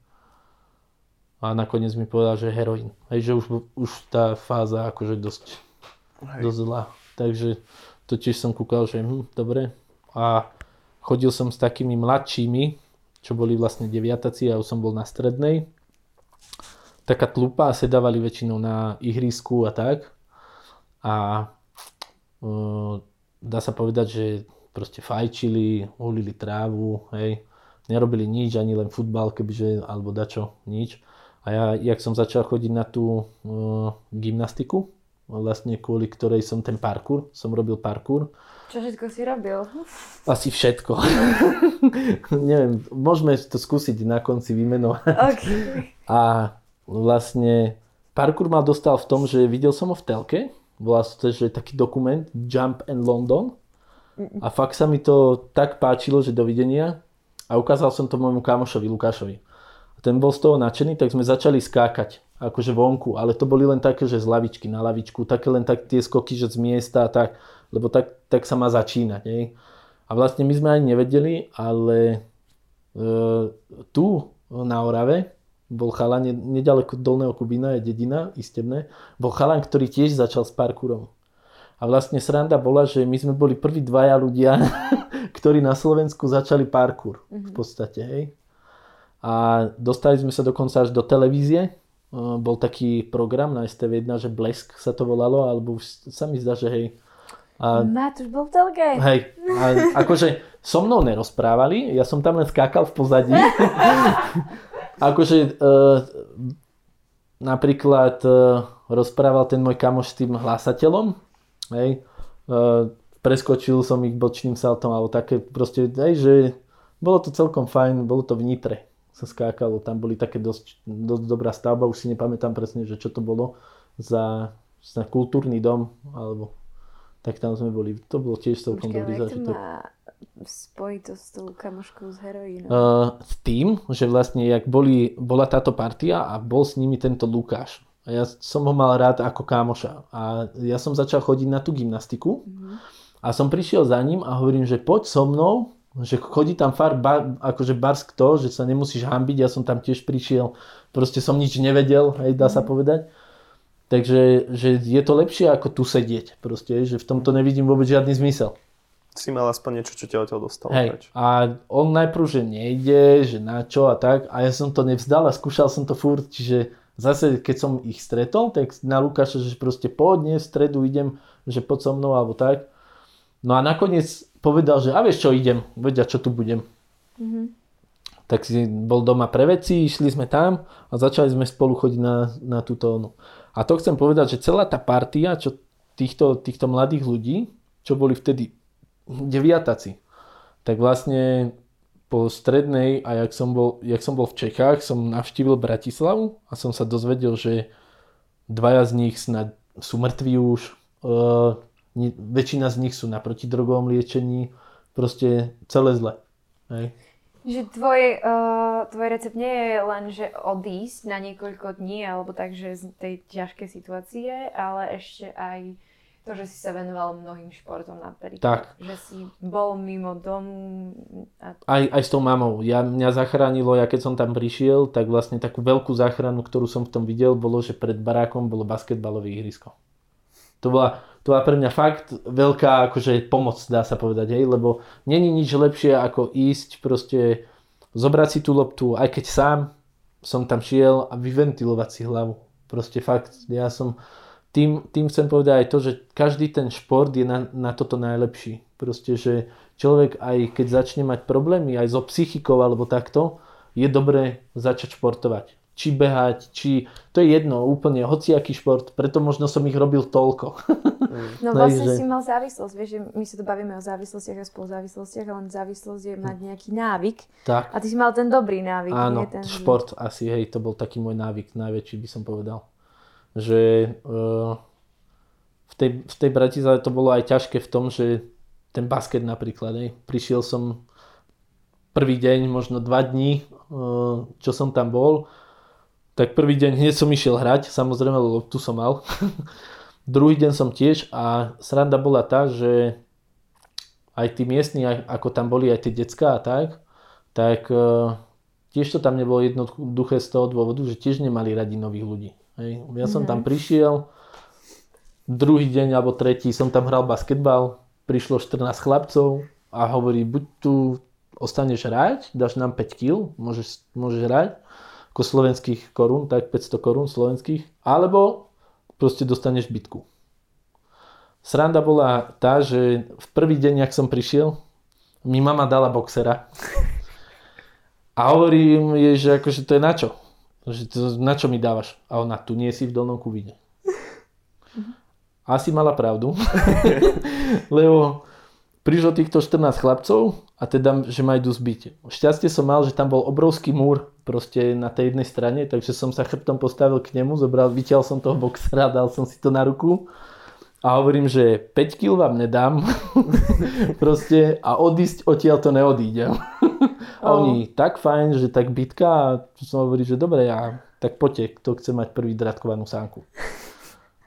A nakoniec mi povedal, že heroín. Hej, že už, už tá fáza akože dosť, Hej. dosť zlá. Takže to tiež som kúkal, že hm, dobre. A chodil som s takými mladšími, čo boli vlastne deviataci, ja už som bol na strednej. Taká tlupa a sedávali väčšinou na ihrisku a tak. A uh, dá sa povedať, že proste fajčili, hulili trávu, hej. Nerobili nič, ani len futbal, kebyže, alebo dačo, nič. A ja, jak som začal chodiť na tú uh, gymnastiku, vlastne kvôli ktorej som ten parkour, som robil parkour, Čo všetko si robil? asi všetko. Neviem, môžeme to skúsiť na konci vymenovať. OK. A vlastne parkour ma dostal v tom, že videl som ho v telke, volá sa to, že taký dokument Jump and London a fakt sa mi to tak páčilo, že dovidenia a ukázal som to môjmu kamošovi Lukášovi. A ten bol z toho nadšený, tak sme začali skákať akože vonku, ale to boli len také, že z lavičky na lavičku, také len tak tie skoky, že z miesta a tak, lebo tak, tak sa má začínať. Nie? A vlastne my sme ani nevedeli, ale e, tu na Orave bol chalan, ne- nedaleko Dolného Kubína je dedina, Istebné, bol chalan, ktorý tiež začal s parkourom. A vlastne sranda bola, že my sme boli prví dvaja ľudia, ktorí na Slovensku začali parkour v podstate. Hej. A dostali sme sa dokonca až do televízie. Bol taký program na STV1, že Blesk sa to volalo, alebo už sa mi zdá, že hej. A Matúš bol v telke. Hej, a akože so mnou nerozprávali, ja som tam len skákal v pozadí. akože e, napríklad e, rozprával ten môj kamoš s tým hlásateľom, hej, e, preskočil som ich bočným saltom alebo také proste, hej, že bolo to celkom fajn, bolo to v Nitre sa skákalo, tam boli také dosť, dosť dobrá stavba, už si nepamätám presne, že čo to bolo za, za kultúrny dom, alebo tak tam sme boli, to bolo tiež celkom dobrý ale jak to s tou kamoškou s heroínom? Uh, s tým, že vlastne jak boli, bola táto partia a bol s nimi tento Lukáš. A ja som ho mal rád ako kámoša. A ja som začal chodiť na tú gymnastiku a som prišiel za ním a hovorím, že poď so mnou, že chodí tam far, bar, akože barsk to, že sa nemusíš hambiť, ja som tam tiež prišiel, proste som nič nevedel, hej, dá sa povedať. Takže že je to lepšie ako tu sedieť, proste, že v tomto nevidím vôbec žiadny zmysel. Si mal aspoň niečo, čo ťa odtiaľ dostalo Hej, preč. a on najprv, že nejde, že na čo a tak, a ja som to nevzdal a skúšal som to furt, čiže zase keď som ich stretol, tak na Lukáša, že proste poď, dnes v stredu idem, že poď so mnou alebo tak. No a nakoniec povedal, že a vieš čo, idem, vedia, čo tu budem. Tak si bol doma pre veci, išli sme tam a začali sme spolu chodiť na, na túto onu. A to chcem povedať, že celá tá partia, čo týchto, týchto mladých ľudí, čo boli vtedy deviataci, tak vlastne po strednej a jak som bol, jak som bol v Čechách, som navštívil Bratislavu a som sa dozvedel, že dvaja z nich snad sú mŕtvi už, nie, väčšina z nich sú na protidrogovom liečení, proste celé zle. Hej. Že tvoj, uh, tvoj recept nie je len, že odísť na niekoľko dní, alebo tak, že z tej ťažkej situácie, ale ešte aj to, že si sa venoval mnohým športom napríklad. Tak. Že si bol mimo domu a Aj, aj s tou mamou. Ja, mňa zachránilo, ja keď som tam prišiel, tak vlastne takú veľkú záchranu, ktorú som v tom videl, bolo, že pred barákom bolo basketbalové ihrisko. To bola, to bola pre mňa fakt veľká akože pomoc, dá sa povedať, hej, lebo není nič lepšie ako ísť proste zobrať si tú loptu, aj keď sám som tam šiel a vyventilovať si hlavu. Proste fakt, ja som, tým, tým chcem povedať aj to, že každý ten šport je na, na toto najlepší. Proste, že človek aj keď začne mať problémy aj so psychikou alebo takto, je dobré začať športovať. Či behať, či... To je jedno, úplne, hociaký šport, preto možno som ich robil toľko. No vlastne že... si mal závislosť, vieš, že my sa tu bavíme o závislostiach a spoluzávislostiach, ale závislosť je mať nejaký návyk. Tak. A ty si mal ten dobrý návyk. Áno, nie ten šport asi, hej, to bol taký môj návyk, najväčší by som povedal. Že uh, v, tej, v tej Bratislave to bolo aj ťažké v tom, že ten basket napríklad, hej, prišiel som prvý deň, možno dva dní, uh, čo som tam bol, tak prvý deň hneď som išiel hrať, samozrejme, lebo tu som mal. Druhý deň som tiež a sranda bola tá, že aj tí miestni, ako tam boli aj tie decka a tak, tak uh, tiež to tam nebolo jednoduché z toho dôvodu, že tiež nemali radi nových ľudí. Hej. Ja som tam prišiel, druhý deň alebo tretí som tam hral basketbal, prišlo 14 chlapcov a hovorí, buď tu ostaneš hrať, dáš nám 5 kg, môžeš, môžeš hrať, ako slovenských korún, tak 500 korún slovenských, alebo proste dostaneš bitku. Sranda bola tá, že v prvý deň, ak som prišiel, mi mama dala boxera. A hovorím jej, že akože to je na čo? Že to, na čo mi dávaš? A ona, tu nie si v dolnom kubine. Asi mala pravdu. Lebo prišlo týchto 14 chlapcov a teda, že ma idú zbiť. Šťastie som mal, že tam bol obrovský múr proste na tej jednej strane, takže som sa chrbtom postavil k nemu, zobral, vyťal som toho boxera, dal som si to na ruku a hovorím, že 5 kg vám nedám proste a odísť odtiaľ to neodídem. a oni, tak fajn, že tak bitka a som hovorí, že dobre, ja, tak poďte, kto chce mať prvý dratkovanú sánku.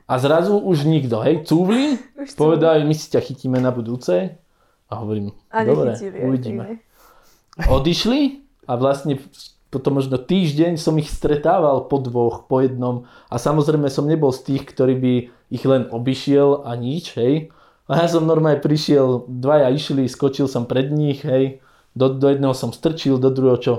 A zrazu už nikto, hej, cúvli, povedali, my si ťa chytíme na budúce a hovorím, a dobre, uvidíme. Odišli a vlastne potom možno týždeň som ich stretával po dvoch, po jednom a samozrejme som nebol z tých, ktorý by ich len obišiel a nič, hej. A ja som normálne prišiel, dvaja išli, skočil som pred nich, hej. Do, do jedného som strčil, do druhého čo?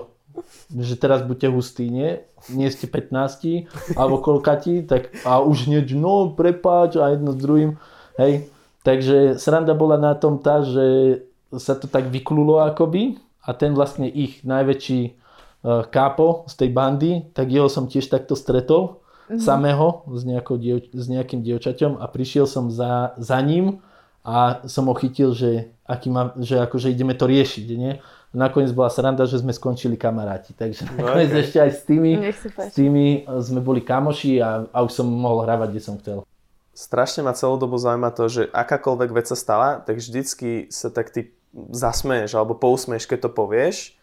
Že teraz buďte hustí, nie? Nie ste 15 alebo koľkati, tak a už hneď, no prepáč a jedno s druhým, hej. Takže sranda bola na tom tá, že sa to tak vyklulo akoby a ten vlastne ich najväčší kápo z tej bandy, tak jeho som tiež takto stretol, mm-hmm. samého s, diev, s nejakým dievčaťom a prišiel som za, za ním a som ho chytil, že, aký má, že akože ideme to riešiť, nie? Nakoniec bola sranda, že sme skončili kamaráti, takže no, nakoniec okay. ešte aj s tými, s tými sme boli kamoši a, a už som mohol hravať, kde som chcel strašne ma celú dobu zaujíma to, že akákoľvek vec sa stala, tak vždycky sa tak ty zasmeješ alebo pousmeješ, keď to povieš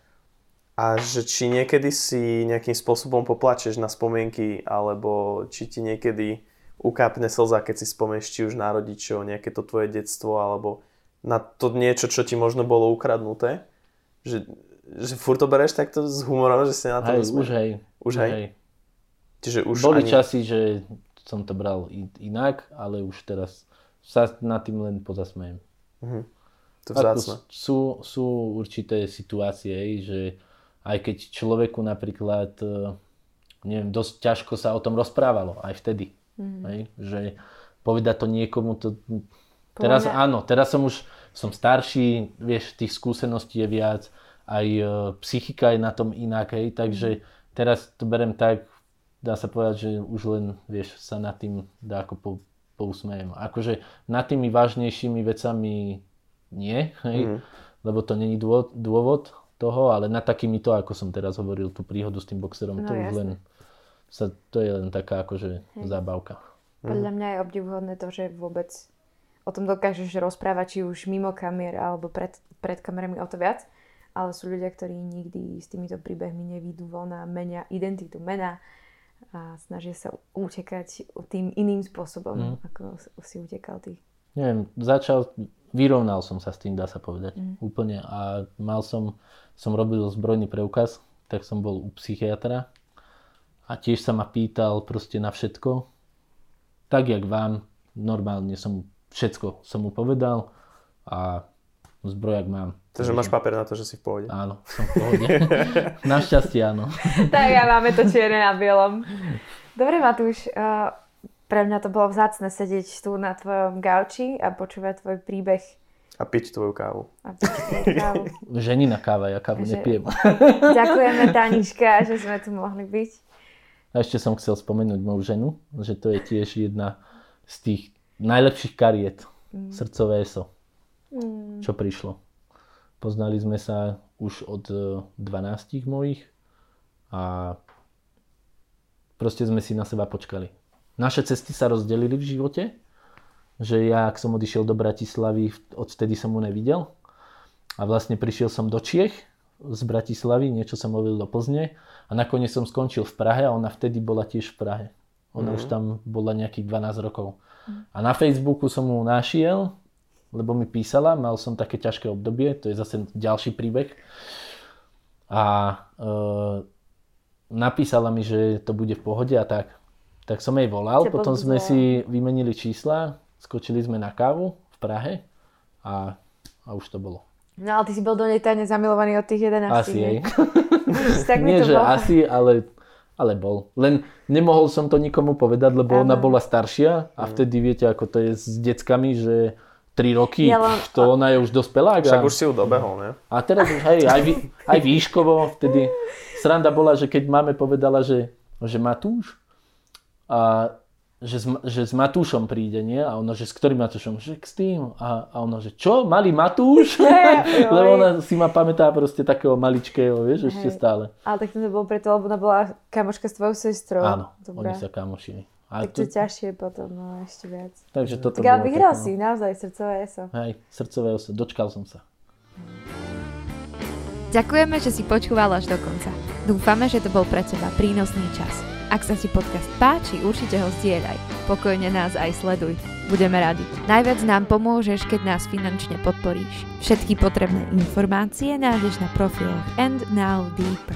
a že či niekedy si nejakým spôsobom poplačeš na spomienky alebo či ti niekedy ukápne slza, keď si spomenieš či už na rodičov, nejaké to tvoje detstvo alebo na to niečo, čo ti možno bolo ukradnuté. Že, že furt to bereš takto s humorom, že si na to hej, už hej. Už hej. hej. Čiže už Boli ani... časy, že som to bral inak, ale už teraz sa nad tým len pozasmejem. Mm-hmm. To sú, sú určité situácie, že aj keď človeku napríklad, e, neviem, dosť ťažko sa o tom rozprávalo, aj vtedy. Mm-hmm. Hej, že povedať to niekomu, to... Teraz Povedať. áno, teraz som už som starší, vieš, tých skúseností je viac, aj e, psychika je na tom inak, hej, takže mm-hmm. teraz to berem tak, dá sa povedať, že už len, vieš, sa nad tým dá ako po, pousmejem. Akože nad tými vážnejšími vecami nie, hej, mm. lebo to není dôvod, dôvod toho, ale nad takými to, ako som teraz hovoril, tú príhodu s tým boxerom, no, to už len sa, to je len taká akože hej. zábavka. Podľa mňa je obdivuhodné to, že vôbec o tom dokážeš rozprávať, či už mimo kamier alebo pred, pred kamerami o to viac, ale sú ľudia, ktorí nikdy s týmito príbehmi nevídu von a menia identitu, mena, a snažia sa utekať tým iným spôsobom, mm. ako si utekal ty. Neviem, začal, vyrovnal som sa s tým, dá sa povedať, mm. úplne a mal som, som robil zbrojný preukaz, tak som bol u psychiatra a tiež sa ma pýtal proste na všetko, tak jak vám, normálne som všetko som mu povedal a zbrojak mám. Takže máš papier na to, že si v pohode. Áno, som v pohode. Našťastie áno. tak ja máme to čierne na bielom. Dobre Matúš, uh, pre mňa to bolo vzácne sedieť tu na tvojom gauči a počúvať tvoj príbeh. A piť tvoju kávu. A piť tvoju kávu. Ženina káva, ja kávu Že- nepijem. Ďakujeme Taniška, že sme tu mohli byť. A ešte som chcel spomenúť moju ženu, že to je tiež jedna z tých najlepších kariet srdcové ESO, Mm. čo prišlo. Poznali sme sa už od e, 12 mojich a proste sme si na seba počkali. Naše cesty sa rozdelili v živote, že ja, ak som odišiel do Bratislavy, odtedy som mu nevidel. A vlastne prišiel som do Čiech z Bratislavy, niečo som hovil do Plzne a nakoniec som skončil v Prahe a ona vtedy bola tiež v Prahe. Ona už tam bola nejakých 12 rokov. A na Facebooku som mu našiel, lebo mi písala, mal som také ťažké obdobie, to je zase ďalší príbeh. A e, napísala mi, že to bude v pohode a tak. Tak som jej volal, Ťa potom sme povzbudzuje. si vymenili čísla, skočili sme na kávu v Prahe a, a už to bolo. No ale ty si bol do nej tajne zamilovaný od tých 11. Asi nie? jej. tak Nie, to že bolo. asi, ale, ale bol. Len nemohol som to nikomu povedať, lebo ona Áno. bola staršia a vtedy viete, ako to je s deckami, že 3 roky, Ja len- to ona je už dospelá. Však už si ju dobehol, ne? A teraz už hej, aj, vý, aj výškovo, vtedy sranda bola, že keď máme povedala, že, že Matúš, a že s, že s Matúšom príde, nie? A ona, že s ktorým Matúšom? Že s tým. A, a ona, že čo? Malý Matúš? Lebo ona si ma pamätá proste takého maličkého, vieš, ešte Hej. stále. Ale tak to bolo preto, lebo ona bola kamoška s tvojou sestrou. Áno, Dobre. oni sa kamošili. A Tak to to, je ťažšie potom, no ešte viac. takže toto Tak ale vyhral také, si, naozaj, srdcové eso. no. Hej, srdcové osa, dočkal som sa. Ďakujeme, že si počúval až do konca. Dúfame, že to bol pre teba prínosný čas. Ak sa ti podcast páči, určite ho zdieľaj. Pokojne nás aj sleduj. Budeme radi. Najviac nám pomôžeš, keď nás finančne podporíš. Všetky potrebné informácie nájdeš na profiloch And Now Deeper.